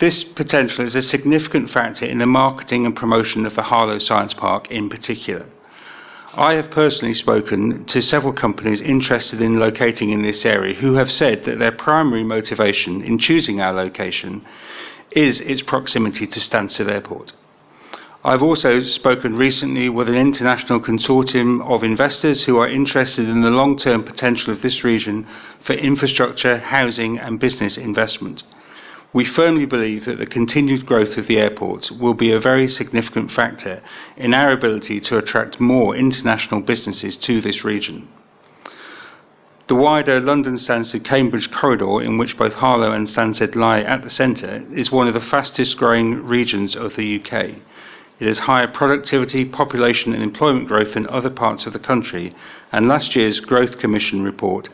This potential is a significant factor in the marketing and promotion of the Harlow Science Park in particular. I have personally spoken to several companies interested in locating in this area who have said that their primary motivation in choosing our location is its proximity to Stansted Airport. I've also spoken recently with an international consortium of investors who are interested in the long term potential of this region for infrastructure, housing, and business investment. We firmly believe that the continued growth of the airport will be a very significant factor in our ability to attract more international businesses to this region. The wider London Stansted Cambridge corridor, in which both Harlow and Stansted lie at the centre, is one of the fastest growing regions of the UK. It has higher productivity, population, and employment growth than other parts of the country, and last year's Growth Commission report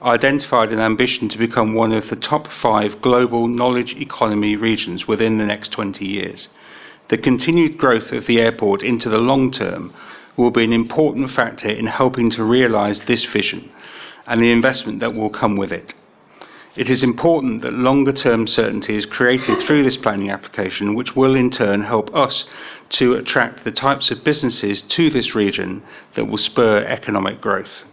identified an ambition to become one of the top five global knowledge economy regions within the next 20 years. The continued growth of the airport into the long term will be an important factor in helping to realise this vision and the investment that will come with it. It is important that longer term certainty is created through this planning application, which will in turn help us to attract the types of businesses to this region that will spur economic growth.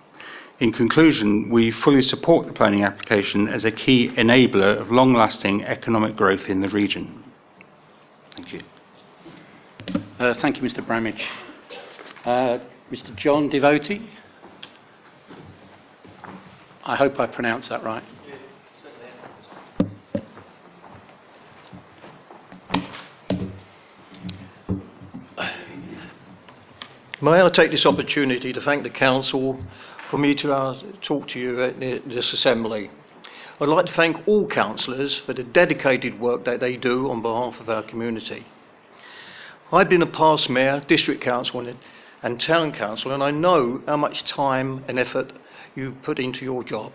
In conclusion, we fully support the planning application as a key enabler of long lasting economic growth in the region. Thank you. Uh, thank you, Mr. Bramidge. Uh, Mr. John Devotee. I hope I pronounced that right. May I take this opportunity to thank the Council for me to uh, talk to you at this assembly. I'd like to thank all councillors for the dedicated work that they do on behalf of our community. I've been a past mayor, district council, and town council, and I know how much time and effort you put into your job.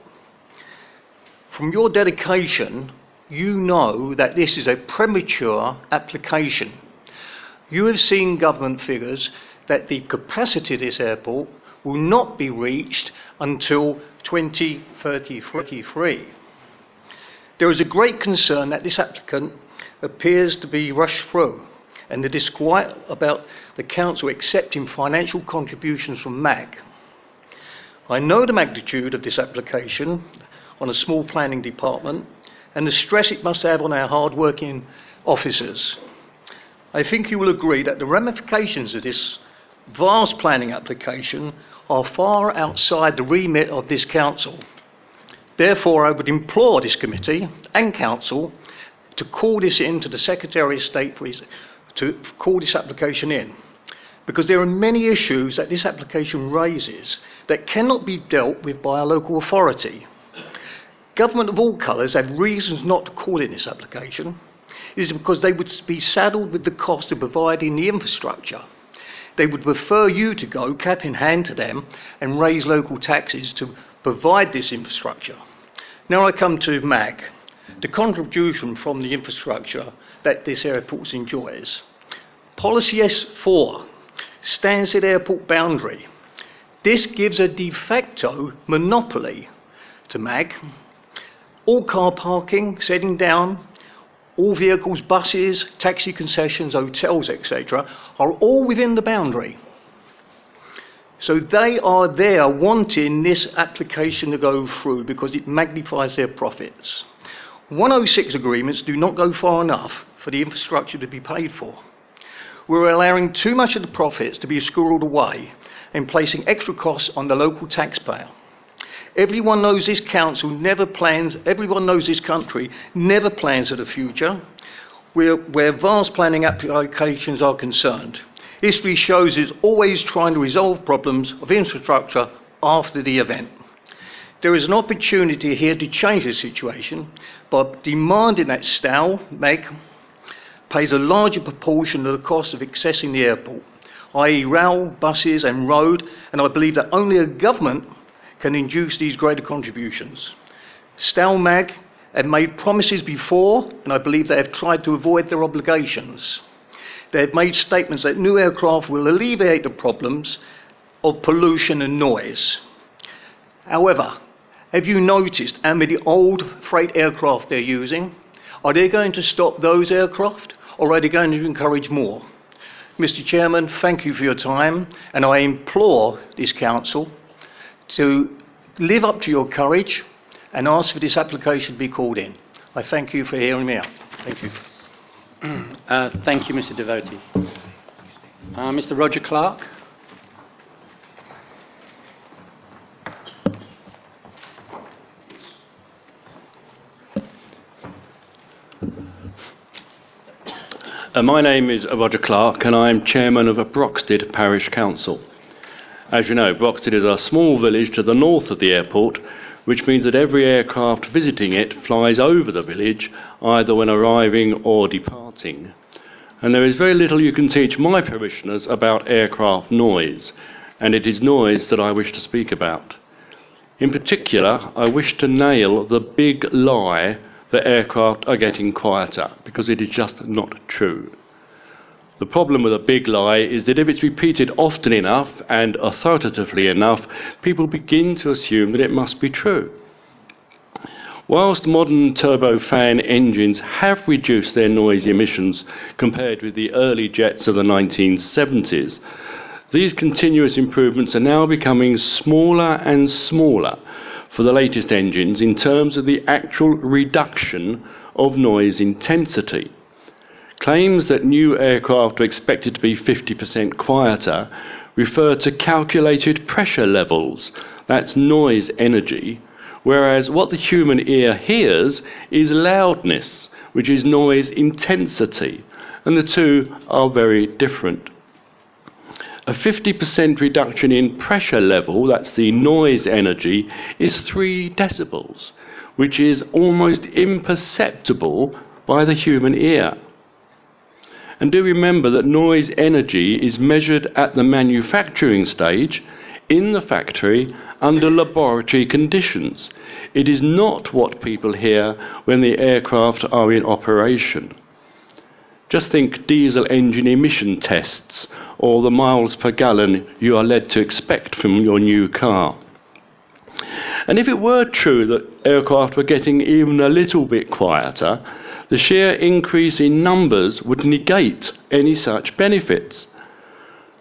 From your dedication, you know that this is a premature application. You have seen government figures that the capacity of this airport will not be reached until 2033. There is a great concern that this applicant appears to be rushed through, and the disquiet about the council accepting financial contributions from MAG. I know the magnitude of this application on a small planning department and the stress it must have on our hard-working officers. I think you will agree that the ramifications of this vast planning application are far outside the remit of this council. Therefore, I would implore this committee and council to call this in to the Secretary of State his, to call this application in. Because there are many issues that this application raises that cannot be dealt with by a local authority. Government of all colours have reasons not to call in this application. It is because they would be saddled with the cost of providing the infrastructure they would prefer you to go cap in hand to them and raise local taxes to provide this infrastructure. Now I come to MAG, the contribution from the infrastructure that this airport enjoys. Policy S4 stands at airport boundary. This gives a de facto monopoly to MAG. All car parking, setting down, all vehicles, buses, taxi concessions, hotels, etc., are all within the boundary. So they are there wanting this application to go through because it magnifies their profits. 106 agreements do not go far enough for the infrastructure to be paid for. We're allowing too much of the profits to be squirreled away and placing extra costs on the local taxpayer. Everyone knows this council never plans, everyone knows this country never plans for the future where, where vast planning applications are concerned. History shows it's always trying to resolve problems of infrastructure after the event. There is an opportunity here to change the situation by demanding that Stow, MEG, pays a larger proportion of the cost of accessing the airport, i.e., rail, buses, and road, and I believe that only a government can induce these greater contributions. Stelmag have made promises before, and I believe they have tried to avoid their obligations. They have made statements that new aircraft will alleviate the problems of pollution and noise. However, have you noticed how many old freight aircraft they're using? Are they going to stop those aircraft, or are they going to encourage more? Mr. Chairman, thank you for your time, and I implore this Council to live up to your courage and ask for this application to be called in. I thank you for hearing me out. Thank you. Uh, thank you, Mr. Devotee. Uh, Mr. Roger Clark. Uh, my name is Roger Clark, and I'm chairman of a Broxted Parish Council. As you know, Broxted is a small village to the north of the airport, which means that every aircraft visiting it flies over the village, either when arriving or departing. And there is very little you can teach my parishioners about aircraft noise, and it is noise that I wish to speak about. In particular, I wish to nail the big lie that aircraft are getting quieter, because it is just not true. The problem with a big lie is that if it's repeated often enough and authoritatively enough, people begin to assume that it must be true. Whilst modern turbofan engines have reduced their noise emissions compared with the early jets of the 1970s, these continuous improvements are now becoming smaller and smaller for the latest engines in terms of the actual reduction of noise intensity. Claims that new aircraft are expected to be 50% quieter refer to calculated pressure levels, that's noise energy, whereas what the human ear hears is loudness, which is noise intensity, and the two are very different. A 50% reduction in pressure level, that's the noise energy, is 3 decibels, which is almost imperceptible by the human ear. And do remember that noise energy is measured at the manufacturing stage in the factory under laboratory conditions. It is not what people hear when the aircraft are in operation. Just think diesel engine emission tests or the miles per gallon you are led to expect from your new car. And if it were true that aircraft were getting even a little bit quieter, the sheer increase in numbers would negate any such benefits.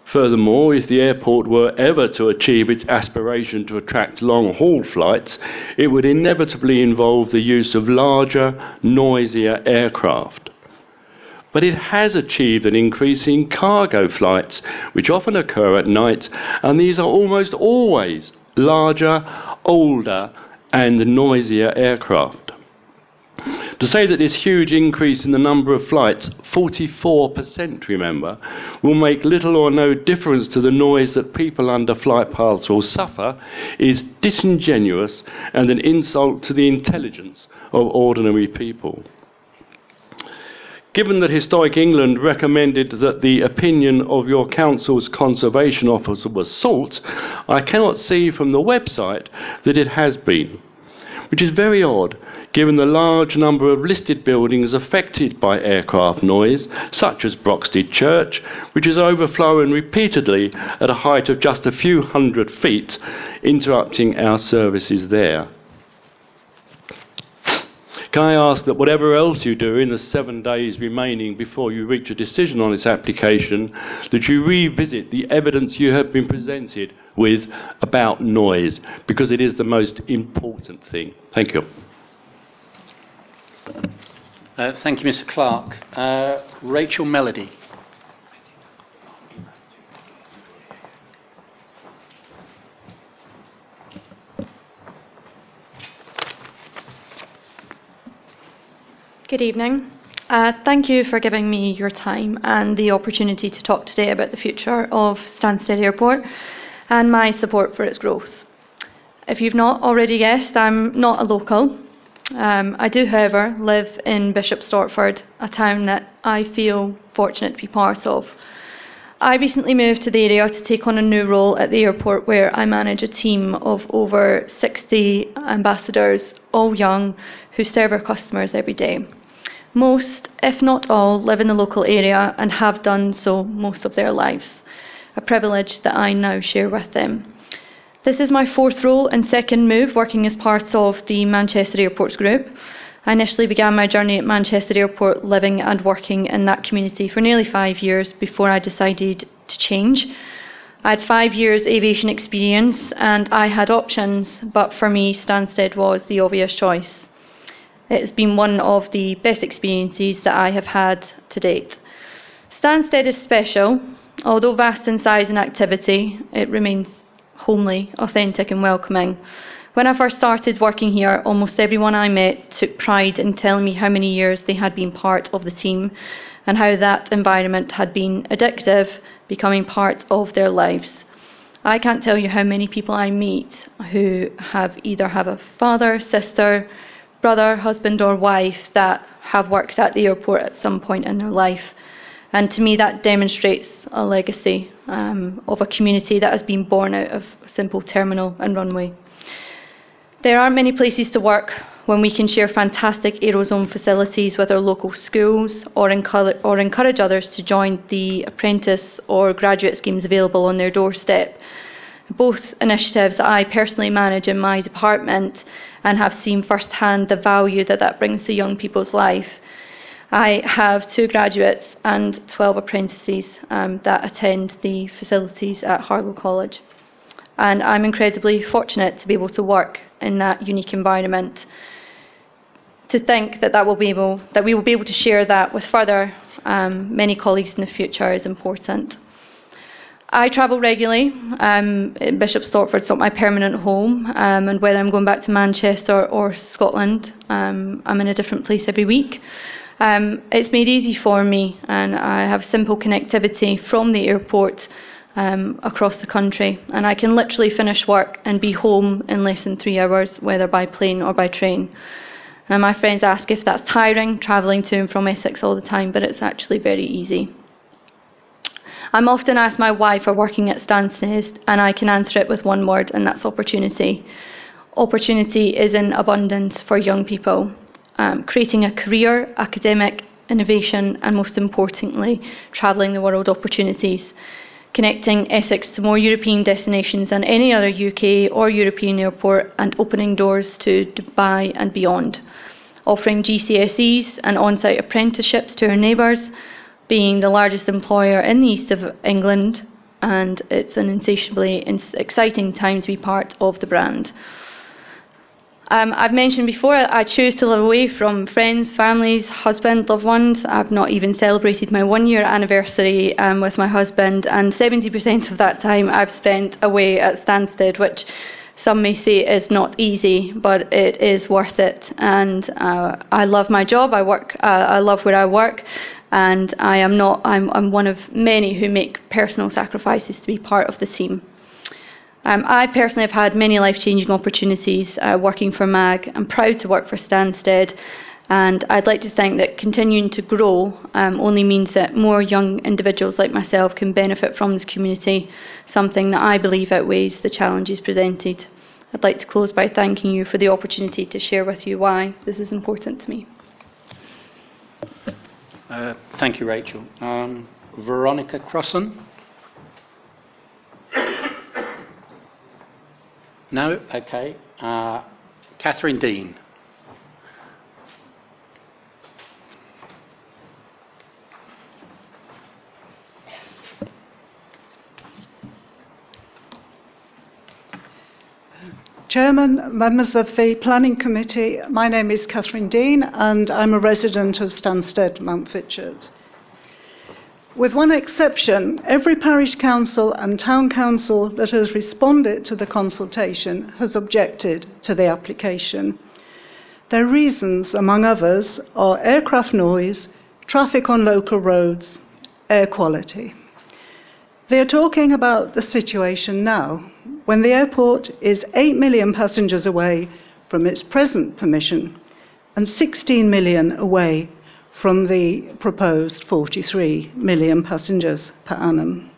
Furthermore, if the airport were ever to achieve its aspiration to attract long haul flights, it would inevitably involve the use of larger, noisier aircraft. But it has achieved an increase in cargo flights, which often occur at night, and these are almost always larger, older, and noisier aircraft. To say that this huge increase in the number of flights, 44% remember, will make little or no difference to the noise that people under flight paths will suffer is disingenuous and an insult to the intelligence of ordinary people. Given that Historic England recommended that the opinion of your council's conservation officer was sought, I cannot see from the website that it has been, which is very odd given the large number of listed buildings affected by aircraft noise, such as Broxted Church, which is overflowing repeatedly at a height of just a few hundred feet, interrupting our services there. Can I ask that whatever else you do in the seven days remaining before you reach a decision on this application, that you revisit the evidence you have been presented with about noise, because it is the most important thing. Thank you. Uh, thank you, Mr. Clark. Uh, Rachel Melody. Good evening. Uh, thank you for giving me your time and the opportunity to talk today about the future of Stansted Airport and my support for its growth. If you've not already guessed, I'm not a local. Um, I do, however, live in Bishop Stortford, a town that I feel fortunate to be part of. I recently moved to the area to take on a new role at the airport where I manage a team of over 60 ambassadors, all young, who serve our customers every day. Most, if not all, live in the local area and have done so most of their lives, a privilege that I now share with them. This is my fourth role and second move working as part of the Manchester Airports Group. I initially began my journey at Manchester Airport living and working in that community for nearly five years before I decided to change. I had five years aviation experience and I had options, but for me, Stansted was the obvious choice. It's been one of the best experiences that I have had to date. Stansted is special. Although vast in size and activity, it remains homely, authentic, and welcoming. When I first started working here, almost everyone I met took pride in telling me how many years they had been part of the team and how that environment had been addictive, becoming part of their lives. I can't tell you how many people I meet who have either have a father, sister, brother, husband, or wife that have worked at the airport at some point in their life. And to me, that demonstrates a legacy um, of a community that has been born out of simple terminal and runway. There aren't many places to work when we can share fantastic Aerozone facilities with our local schools or, encourage, or encourage others to join the apprentice or graduate schemes available on their doorstep. Both initiatives that I personally manage in my department and have seen firsthand the value that that brings to young people's life. I have two graduates and 12 apprentices um, that attend the facilities at Harlow College. And I'm incredibly fortunate to be able to work in that unique environment. To think that, that, will be able, that we will be able to share that with further um, many colleagues in the future is important. I travel regularly. Um, Bishop Stortford's not my permanent home, um, and whether I'm going back to Manchester or Scotland, um, I'm in a different place every week. Um, it's made easy for me, and I have simple connectivity from the airport um, across the country, and I can literally finish work and be home in less than three hours, whether by plane or by train. And my friends ask if that's tiring, travelling to and from Essex all the time, but it's actually very easy. I'm often asked my why for working at Stansted, and I can answer it with one word, and that's opportunity. Opportunity is in abundance for young people. Um, creating a career, academic, innovation, and most importantly, travelling the world opportunities. Connecting Essex to more European destinations than any other UK or European airport, and opening doors to Dubai and beyond. Offering GCSEs and on site apprenticeships to our neighbours being the largest employer in the east of England, and it's an insatiably exciting time to be part of the brand. Um, I've mentioned before I choose to live away from friends, families, husband, loved ones. I've not even celebrated my one year anniversary um, with my husband, and 70% of that time I've spent away at Stansted, which some may say is not easy, but it is worth it. And uh, I love my job. I work. Uh, I love where I work and I am not. I'm, I'm one of many who make personal sacrifices to be part of the team. Um, I personally have had many life-changing opportunities uh, working for MAG. I'm proud to work for Stansted, and I'd like to think that continuing to grow um, only means that more young individuals like myself can benefit from this community, something that I believe outweighs the challenges presented. I'd like to close by thanking you for the opportunity to share with you why this is important to me. Uh, thank you, Rachel. Um, Veronica Crossan? No? Okay. Uh, Catherine Dean? Chairman, members of the Planning Committee, my name is Catherine Dean and I'm a resident of Stansted, Mountfitchet. With one exception, every parish council and town council that has responded to the consultation has objected to the application. Their reasons, among others, are aircraft noise, traffic on local roads, air quality. They are talking about the situation now, when the airport is 8 million passengers away from its present permission and 16 million away from the proposed 43 million passengers per annum.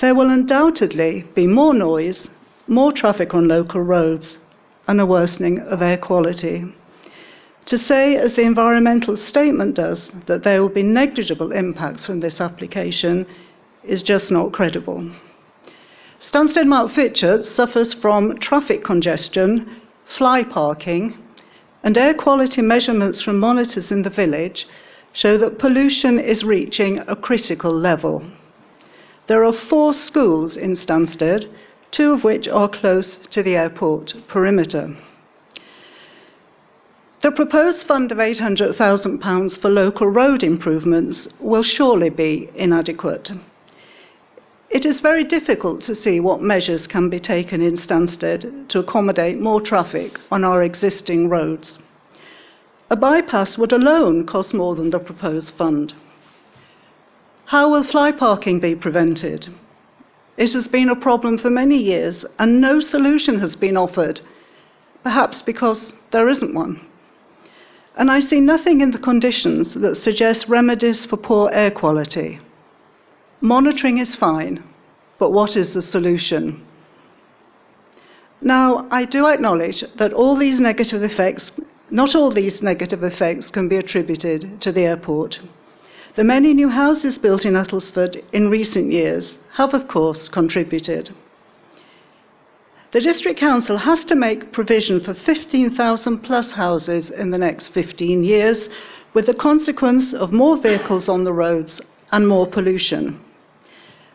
There will undoubtedly be more noise, more traffic on local roads, and a worsening of air quality. To say, as the environmental statement does, that there will be negligible impacts from this application is just not credible. Stansted Mountfitchet suffers from traffic congestion, fly parking, and air quality measurements from monitors in the village show that pollution is reaching a critical level. There are four schools in Stansted, two of which are close to the airport perimeter. The proposed fund of £800,000 for local road improvements will surely be inadequate. It is very difficult to see what measures can be taken in Stansted to accommodate more traffic on our existing roads. A bypass would alone cost more than the proposed fund. How will fly parking be prevented? It has been a problem for many years and no solution has been offered, perhaps because there isn't one. And I see nothing in the conditions that suggest remedies for poor air quality. Monitoring is fine, but what is the solution? Now, I do acknowledge that all these negative effects, not all these negative effects, can be attributed to the airport. The many new houses built in Uttlesford in recent years have, of course, contributed. The District Council has to make provision for 15,000 plus houses in the next 15 years, with the consequence of more vehicles on the roads and more pollution.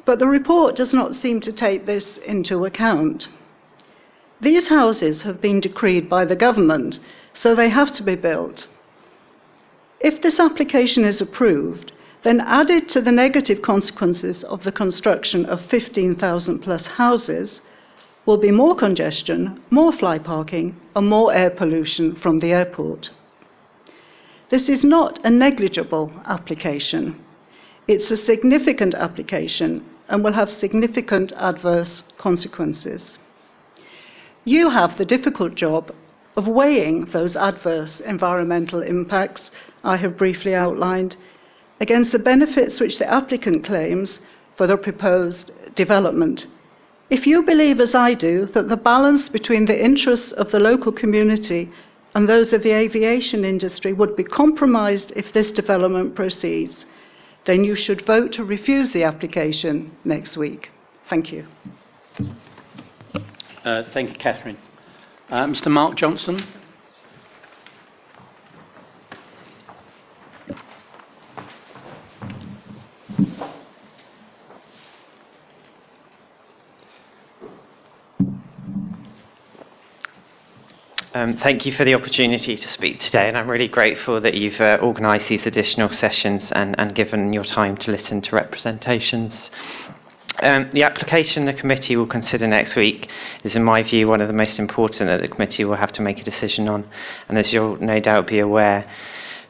But the report does not seem to take this into account. These houses have been decreed by the government, so they have to be built. If this application is approved, then added to the negative consequences of the construction of 15,000 plus houses, will be more congestion, more fly parking, and more air pollution from the airport. This is not a negligible application. It's a significant application and will have significant adverse consequences. You have the difficult job of weighing those adverse environmental impacts I have briefly outlined against the benefits which the applicant claims for the proposed development if you believe, as I do, that the balance between the interests of the local community and those of the aviation industry would be compromised if this development proceeds, then you should vote to refuse the application next week. Thank you. Uh, thank you, Catherine. Uh, Mr. Mark Johnson. Um, thank you for the opportunity to speak today, and I'm really grateful that you've uh, organised these additional sessions and, and given your time to listen to representations. Um, the application the committee will consider next week is, in my view, one of the most important that the committee will have to make a decision on. And as you'll no doubt be aware,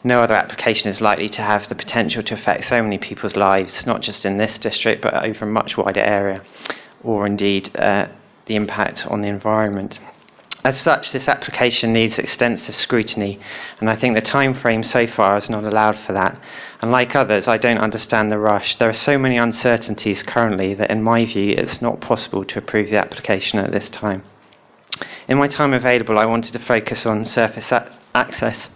no other application is likely to have the potential to affect so many people's lives, not just in this district, but over a much wider area, or indeed uh, the impact on the environment. As such, this application needs extensive scrutiny, and I think the time frame so far has not allowed for that. And like others, I don't understand the rush. There are so many uncertainties currently that, in my view, it's not possible to approve the application at this time. In my time available, I wanted to focus on surface a- access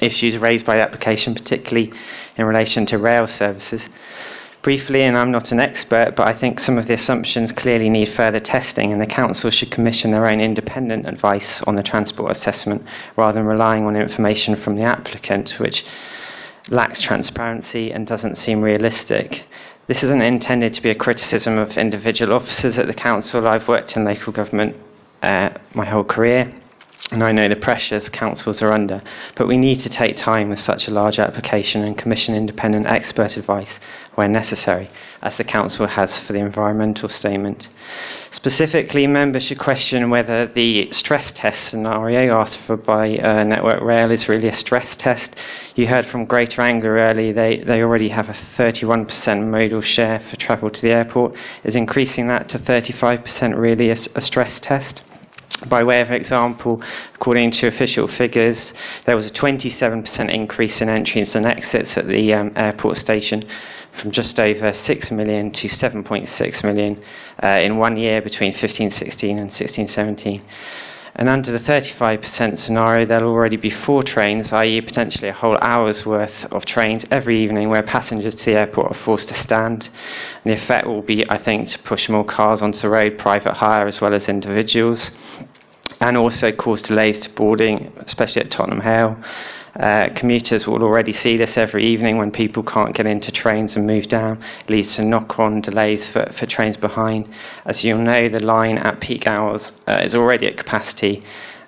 issues raised by the application, particularly in relation to rail services briefly, and I'm not an expert, but I think some of the assumptions clearly need further testing, and the Council should commission their own independent advice on the transport assessment rather than relying on information from the applicant, which lacks transparency and doesn't seem realistic. This isn't intended to be a criticism of individual officers at the Council. I've worked in local government uh, my whole career and I know the pressures councils are under, but we need to take time with such a large application and commission independent expert advice where necessary, as the council has for the environmental statement. Specifically, members should question whether the stress test scenario asked for by uh, Network Rail is really a stress test. You heard from Greater Anglia earlier, they, they already have a 31% modal share for travel to the airport. Is increasing that to 35% really a, a stress test? By way of example, according to official figures, there was a 27% increase in entries and exits at the um, airport station from just over 6 million to 7.6 million uh, in one year between 1516 and 1617. And under the 35% scenario, there'll already be four trains, i.e., potentially a whole hour's worth of trains every evening where passengers to the airport are forced to stand. And the effect will be, I think, to push more cars onto the road, private hire as well as individuals, and also cause delays to boarding, especially at Tottenham Hale. Uh, commuters will already see this every evening when people can't get into trains and move down. It leads to knock on delays for, for trains behind. As you'll know, the line at peak hours uh, is already at capacity.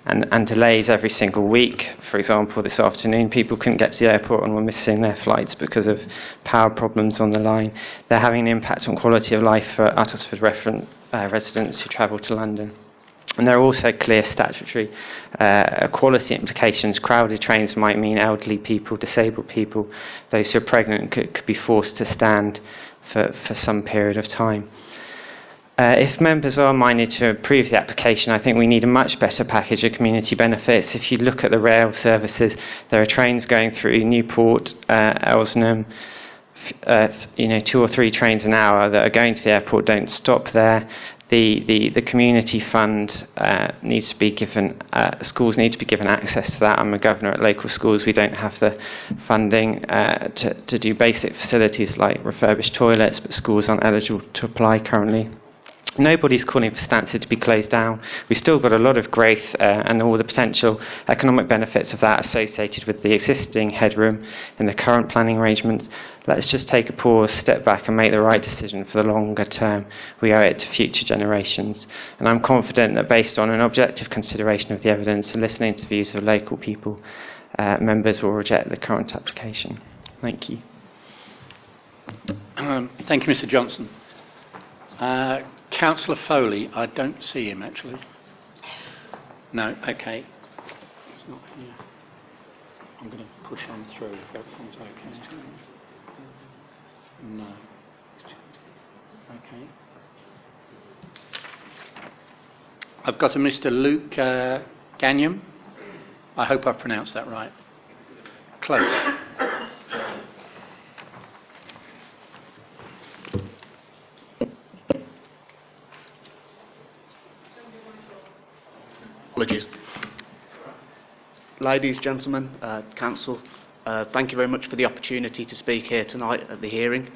And, and delays every single week. For example, this afternoon, people couldn't get to the airport and were missing their flights because of power problems on the line. They're having an impact on quality of life for Uttlesford uh, residents who travel to London. And there are also clear statutory uh, equality implications. Crowded trains might mean elderly people, disabled people, those who are pregnant could, could be forced to stand for, for some period of time. Uh, if members are minded to approve the application, I think we need a much better package of community benefits. If you look at the rail services, there are trains going through Newport, uh, uh, you know, two or three trains an hour that are going to the airport don't stop there. The, the, the community fund uh, needs to be given, uh, schools need to be given access to that. I'm a governor at local schools. We don't have the funding uh, to, to do basic facilities like refurbished toilets, but schools aren't eligible to apply currently. Nobody's calling for Stansted to be closed down. We've still got a lot of growth uh, and all the potential economic benefits of that associated with the existing headroom in the current planning arrangements. Let's just take a pause, step back, and make the right decision for the longer term. We owe it to future generations. And I'm confident that based on an objective consideration of the evidence and listening to views of local people, uh, members will reject the current application. Thank you. Um, thank you, Mr Johnson. Uh, Councillor Foley, I don't see him actually. No, okay. He's not here. I'm going to push on through if everything's okay. No. Okay. I've got a Mr. Luke uh, Gagnon. I hope I pronounced that right. Close. Apologies. Ladies, gentlemen, uh, council, uh, thank you very much for the opportunity to speak here tonight at the hearing.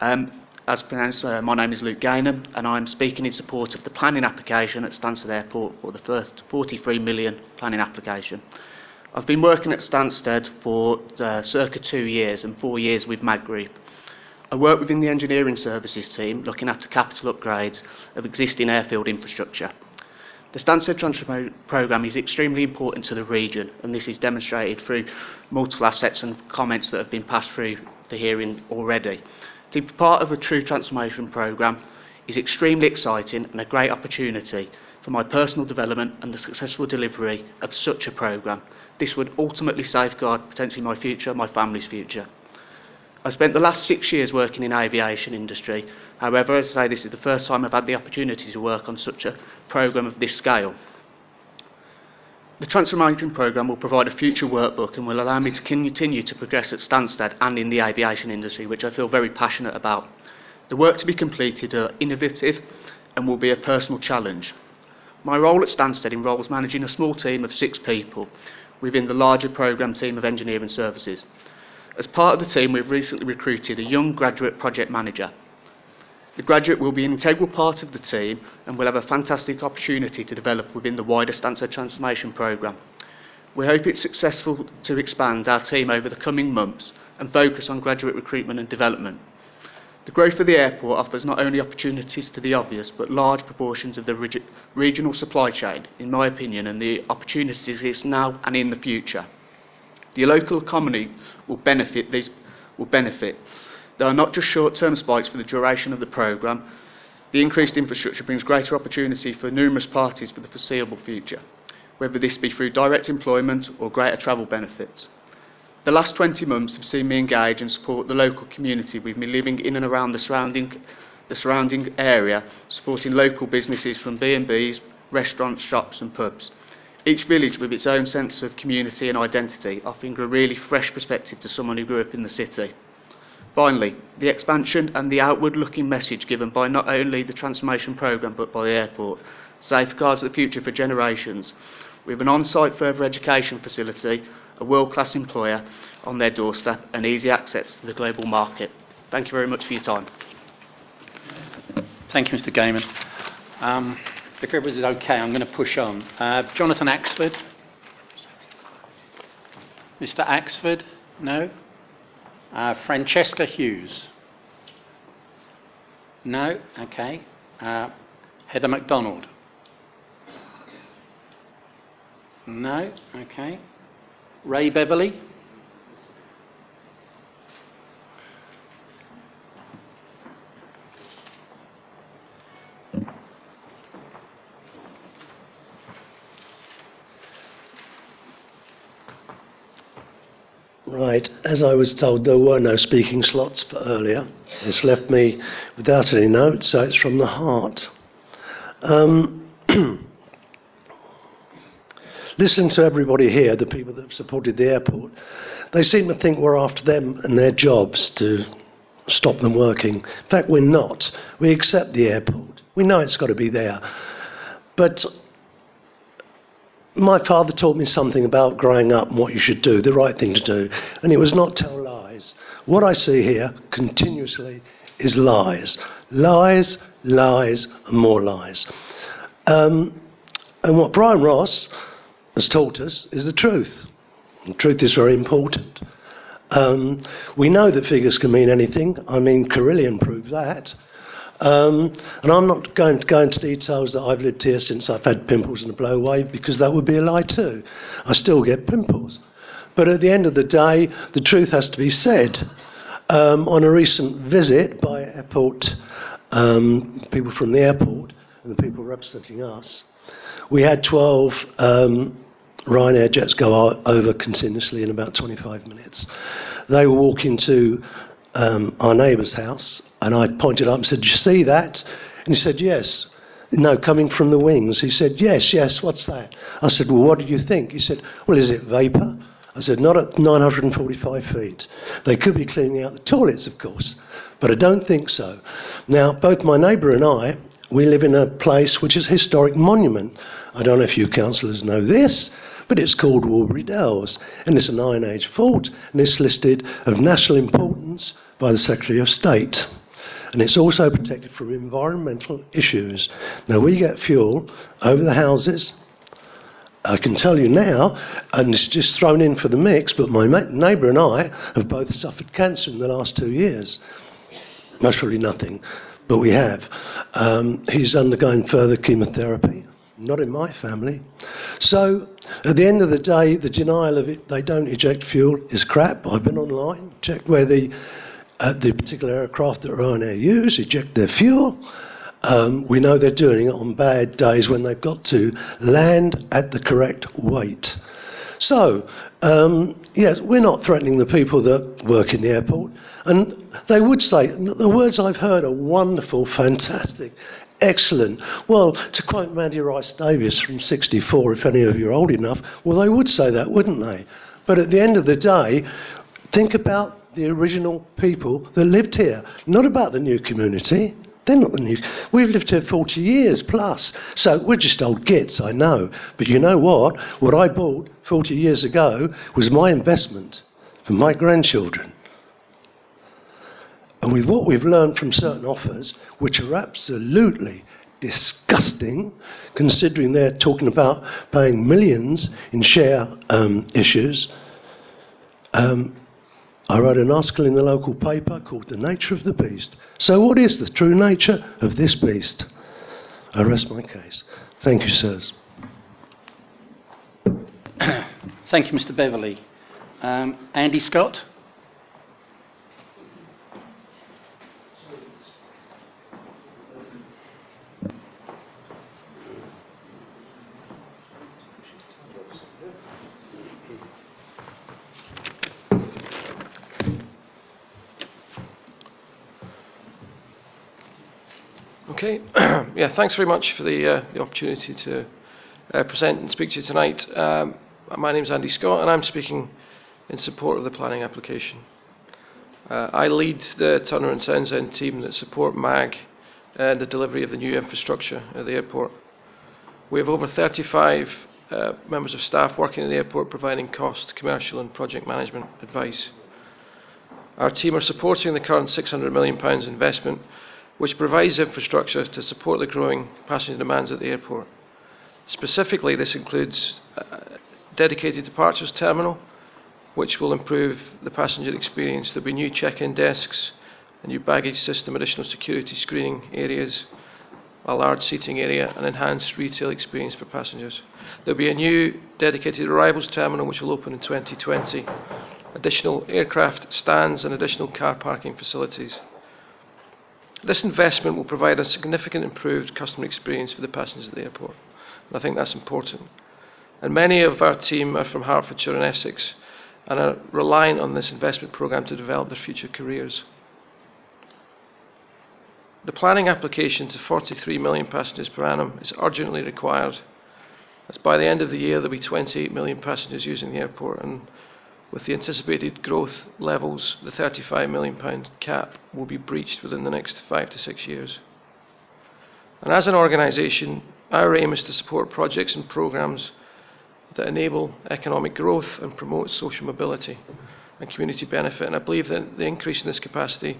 Um, as pronounced, uh, my name is Luke Gaynham, and I'm speaking in support of the planning application at Stansted Airport for the first 43 million planning application. I've been working at Stansted for uh, circa two years and four years with MAG Group. I work within the engineering services team looking after capital upgrades of existing airfield infrastructure. The Stansted Transfer Programme is extremely important to the region, and this is demonstrated through multiple assets and comments that have been passed through the hearing already. To be part of a true transformation programme is extremely exciting and a great opportunity for my personal development and the successful delivery of such a programme. This would ultimately safeguard potentially my future, my family's future. I spent the last six years working in aviation industry. However, as I say, this is the first time I've had the opportunity to work on such a programme of this scale. The transformation programme will provide a future workbook and will allow me to continue to progress at Stansted and in the aviation industry, which I feel very passionate about. The work to be completed are innovative and will be a personal challenge. My role at Stansted involves managing a small team of six people within the larger programme team of engineering services. As part of the team, we've recently recruited a young graduate project manager. The graduate will be an integral part of the team and will have a fantastic opportunity to develop within the wider Stansted Transformation Programme. We hope it's successful to expand our team over the coming months and focus on graduate recruitment and development. The growth of the airport offers not only opportunities to the obvious, but large proportions of the regional supply chain, in my opinion, and the opportunities exist now and in the future. The local economy will benefit. These will benefit. There are not just short-term spikes for the duration of the programme. The increased infrastructure brings greater opportunity for numerous parties for the foreseeable future, whether this be through direct employment or greater travel benefits. The last 20 months have seen me engage and support the local community with me living in and around the surrounding, the surrounding area, supporting local businesses from B&Bs, restaurants, shops and pubs. Each village with its own sense of community and identity, offering a really fresh perspective to someone who grew up in the city. Finally, the expansion and the outward looking message given by not only the transformation programme but by the airport safeguards the future for generations with an on site further education facility, a world class employer on their doorstep, and easy access to the global market. Thank you very much for your time. Thank you, Mr. Gaiman. Um, if everybody's okay, I'm going to push on. Uh, Jonathan Axford. Mr. Axford? No? Uh, Francesca Hughes? No? Okay. Uh, Heather MacDonald? No? Okay. Ray Beverley? Right, as I was told, there were no speaking slots for earlier. It's left me without any notes, so it's from the heart. Um, to everybody here, the people that have supported the airport, they seem to think we're after them and their jobs to stop them working. In fact, we're not. We accept the airport. We know it's got to be there. But my father taught me something about growing up and what you should do, the right thing to do, and it was not tell lies. What I see here continuously is lies. Lies, lies, and more lies. Um, and what Brian Ross has taught us is the truth. The truth is very important. Um, we know that figures can mean anything. I mean, Carillion proved that. Um, and I'm not going to go into details that I've lived here since I've had pimples and a blow away because that would be a lie too. I still get pimples. But at the end of the day, the truth has to be said. Um, on a recent visit by airport um, people from the airport and the people representing us, we had 12 um, Ryanair jets go over continuously in about 25 minutes. They were walking to um, our neighbour's house, and I pointed up and said, "Do you see that?" And he said, "Yes." No, coming from the wings. He said, Yes, yes, what's that? I said, Well, what do you think? He said, Well, is it vapour? I said, Not at 945 feet. They could be cleaning out the toilets, of course, but I don't think so. Now, both my neighbour and I, we live in a place which is a historic monument. I don't know if you councillors know this, but it's called Wallbury Dells, and it's an Iron Age fort, and it's listed of national importance by the Secretary of State. And it's also protected from environmental issues. Now, we get fuel over the houses. I can tell you now, and it's just thrown in for the mix, but my neighbour and I have both suffered cancer in the last two years. Probably nothing, but we have. Um, he's undergoing further chemotherapy. Not in my family. So, at the end of the day, the denial of it, they don't eject fuel, is crap. I've been online, checked where the, uh, the particular aircraft that Ryanair use eject their fuel. Um, we know they're doing it on bad days when they've got to land at the correct weight. So, um, yes, we're not threatening the people that work in the airport. And they would say, the words I've heard are wonderful, fantastic, excellent. Well, to quote Mandy Rice Davies from 64, if any of you are old enough, well, they would say that, wouldn't they? But at the end of the day, think about the original people that lived here, not about the new community. They're not the new. We've lived here 40 years plus. So we're just old gits, I know. But you know what? What I bought 40 years ago was my investment for my grandchildren. And with what we've learned from certain offers, which are absolutely disgusting, considering they're talking about paying millions in share um, issues, um, I wrote an article in the local paper called The Nature of the Beast. So, what is the true nature of this beast? I rest my case. Thank you, sirs. Thank you, Mr. Beverley. Um, Andy Scott? Okay. Yeah, thanks very much for the, uh, the opportunity to uh, present and speak to you tonight. Um, my name is Andy Scott, and I'm speaking in support of the planning application. Uh, I lead the Turner and Townsend team that support MAG and the delivery of the new infrastructure at the airport. We have over 35 uh, members of staff working at the airport providing cost, commercial, and project management advice. Our team are supporting the current £600 million investment which provides infrastructure to support the growing passenger demands at the airport. Specifically, this includes a dedicated departures terminal, which will improve the passenger experience. There'll be new check-in desks, a new baggage system, additional security screening areas, a large seating area, and enhanced retail experience for passengers. There'll be a new dedicated arrivals terminal, which will open in 2020, additional aircraft stands, and additional car parking facilities. This investment will provide a significant improved customer experience for the passengers at the airport. And I think that's important. And many of our team are from Hertfordshire and Essex and are relying on this investment programme to develop their future careers. The planning application to 43 million passengers per annum is urgently required. As by the end of the year, there'll be 28 million passengers using the airport, and With the anticipated growth levels, the £35 million cap will be breached within the next five to six years. And as an organisation, our aim is to support projects and programmes that enable economic growth and promote social mobility and community benefit. And I believe that the increase in this capacity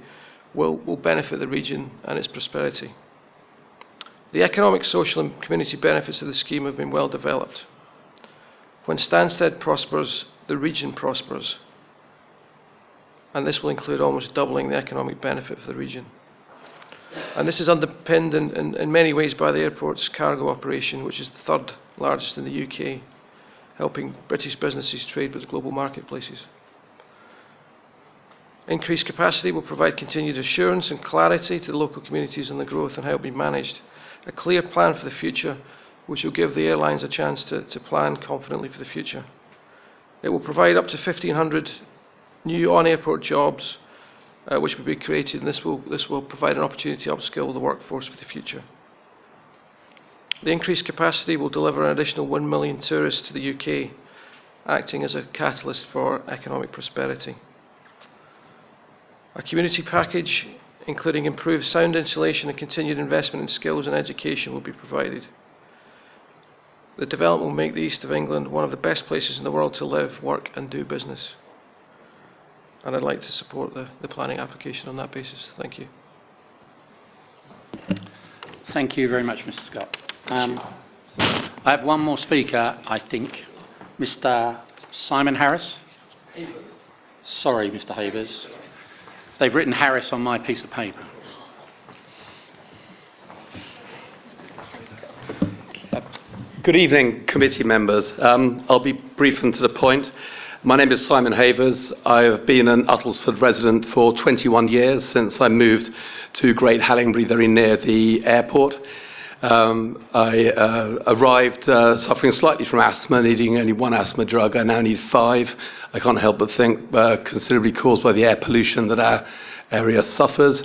will, will benefit the region and its prosperity. The economic, social, and community benefits of the scheme have been well developed. When Stansted prospers, the region prospers. And this will include almost doubling the economic benefit for the region. And this is underpinned in, in, in many ways by the airport's cargo operation, which is the third largest in the UK, helping British businesses trade with global marketplaces. Increased capacity will provide continued assurance and clarity to the local communities on the growth and how it will be managed. A clear plan for the future, which will give the airlines a chance to, to plan confidently for the future. It will provide up to 1,500 new on airport jobs, uh, which will be created, and this will, this will provide an opportunity to upskill the workforce for the future. The increased capacity will deliver an additional 1 million tourists to the UK, acting as a catalyst for economic prosperity. A community package, including improved sound insulation and continued investment in skills and education, will be provided. The development will make the East of England one of the best places in the world to live, work, and do business. And I'd like to support the, the planning application on that basis. Thank you. Thank you very much, Mr. Scott. Um, I have one more speaker, I think. Mr. Simon Harris? Sorry, Mr. Havers. They've written Harris on my piece of paper. Good evening, committee members. Um, I'll be brief and to the point. My name is Simon Havers. I have been an Uttlesford resident for 21 years since I moved to Great Hallingbury, very near the airport. Um, I uh, arrived uh, suffering slightly from asthma, needing only one asthma drug. I now need five. I can't help but think uh, considerably caused by the air pollution that our area suffers.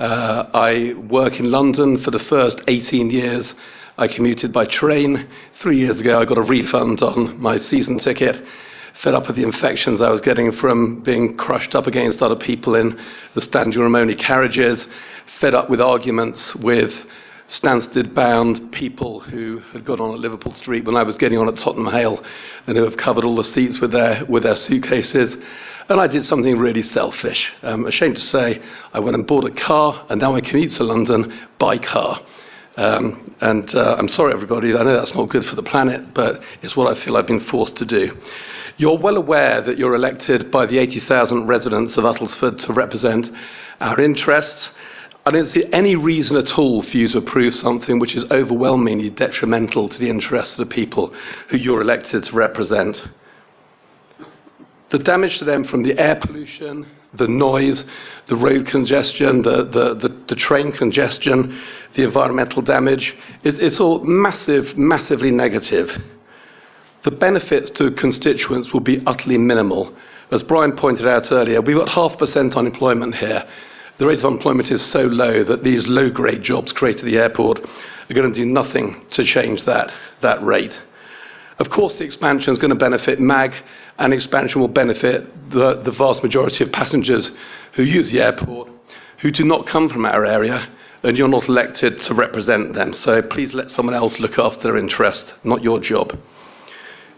Uh, I work in London for the first 18 years. I commuted by train. Three years ago, I got a refund on my season ticket. Fed up with the infections I was getting from being crushed up against other people in the Stanley Ramoni carriages. Fed up with arguments with Stansted bound people who had got on at Liverpool Street when I was getting on at Tottenham Hale and who have covered all the seats with their, with their suitcases. And I did something really selfish. Um, ashamed to say, I went and bought a car and now I commute to London by car. Um, and uh, I'm sorry, everybody, I know that's not good for the planet, but it's what I feel I've been forced to do. You're well aware that you're elected by the 80,000 residents of Uttlesford to represent our interests. I don't see any reason at all for you to approve something which is overwhelmingly detrimental to the interests of the people who you're elected to represent. The damage to them from the air pollution, the noise, the road congestion, the, the, the, the train congestion, the environmental damage, it, it's all massive, massively negative. The benefits to constituents will be utterly minimal. As Brian pointed out earlier, we've got half percent unemployment here the rate of unemployment is so low that these low grade jobs created at the airport are going to do nothing to change that, that rate. Of course, the expansion is going to benefit MAG, and expansion will benefit the, the vast majority of passengers who use the airport who do not come from our area, and you're not elected to represent them. So please let someone else look after their interest, not your job.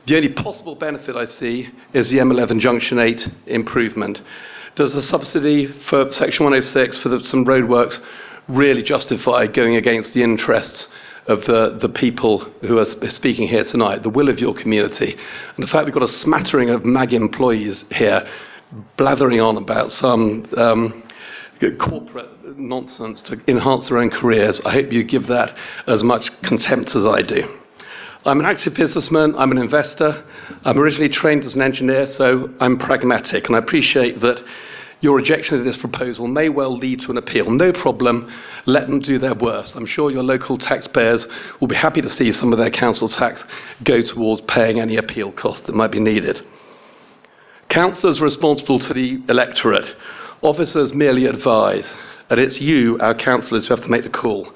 The only possible benefit I see is the M11 Junction 8 improvement. Does the subsidy for Section 106 for the, some roadworks really justify going against the interests of the, the people who are speaking here tonight, the will of your community? And the fact we've got a smattering of MAG employees here blathering on about some um, corporate nonsense to enhance their own careers, I hope you give that as much contempt as I do. I'm an active businessman, I'm an investor. I'm originally trained as an engineer, so I'm pragmatic, and I appreciate that your rejection of this proposal may well lead to an appeal. No problem, let them do their worst. I'm sure your local taxpayers will be happy to see some of their council tax go towards paying any appeal cost that might be needed. Councillors responsible to the electorate. Officers merely advise, and it's you, our councillors, who have to make the call.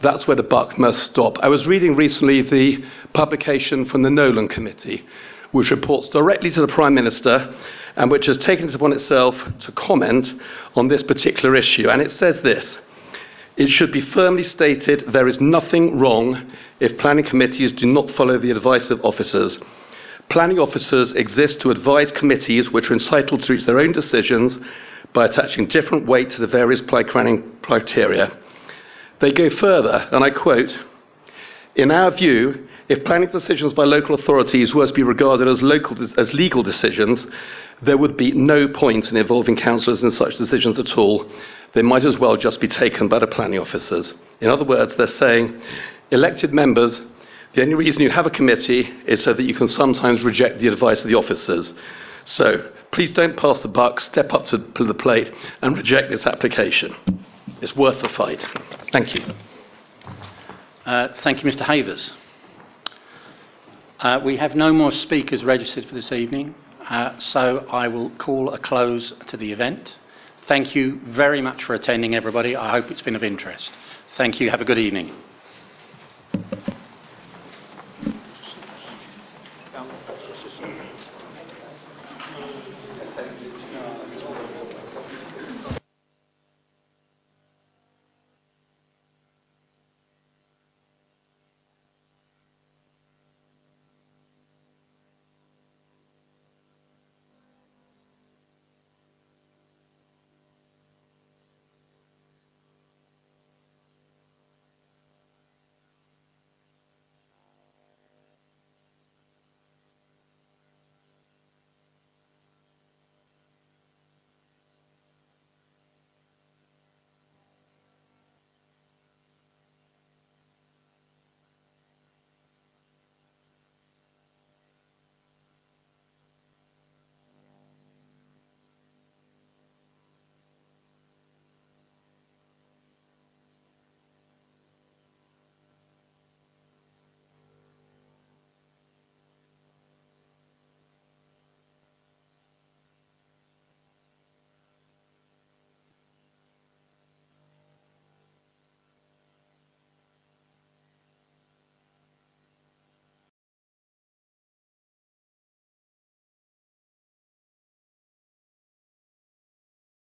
That's where the buck must stop. I was reading recently the publication from the Nolan Committee, which reports directly to the Prime Minister and which has taken it upon itself to comment on this particular issue. And it says this It should be firmly stated there is nothing wrong if planning committees do not follow the advice of officers. Planning officers exist to advise committees which are entitled to reach their own decisions by attaching different weight to the various planning criteria. They go further, and I quote In our view, if planning decisions by local authorities were to be regarded as, local, as legal decisions, there would be no point in involving councillors in such decisions at all. They might as well just be taken by the planning officers. In other words, they're saying elected members the only reason you have a committee is so that you can sometimes reject the advice of the officers. So please don't pass the buck, step up to the plate and reject this application. It's worth the fight. Thank you. Uh, thank you, Mr. Havers. Uh, we have no more speakers registered for this evening, uh, so I will call a close to the event. Thank you very much for attending, everybody. I hope it's been of interest. Thank you. Have a good evening.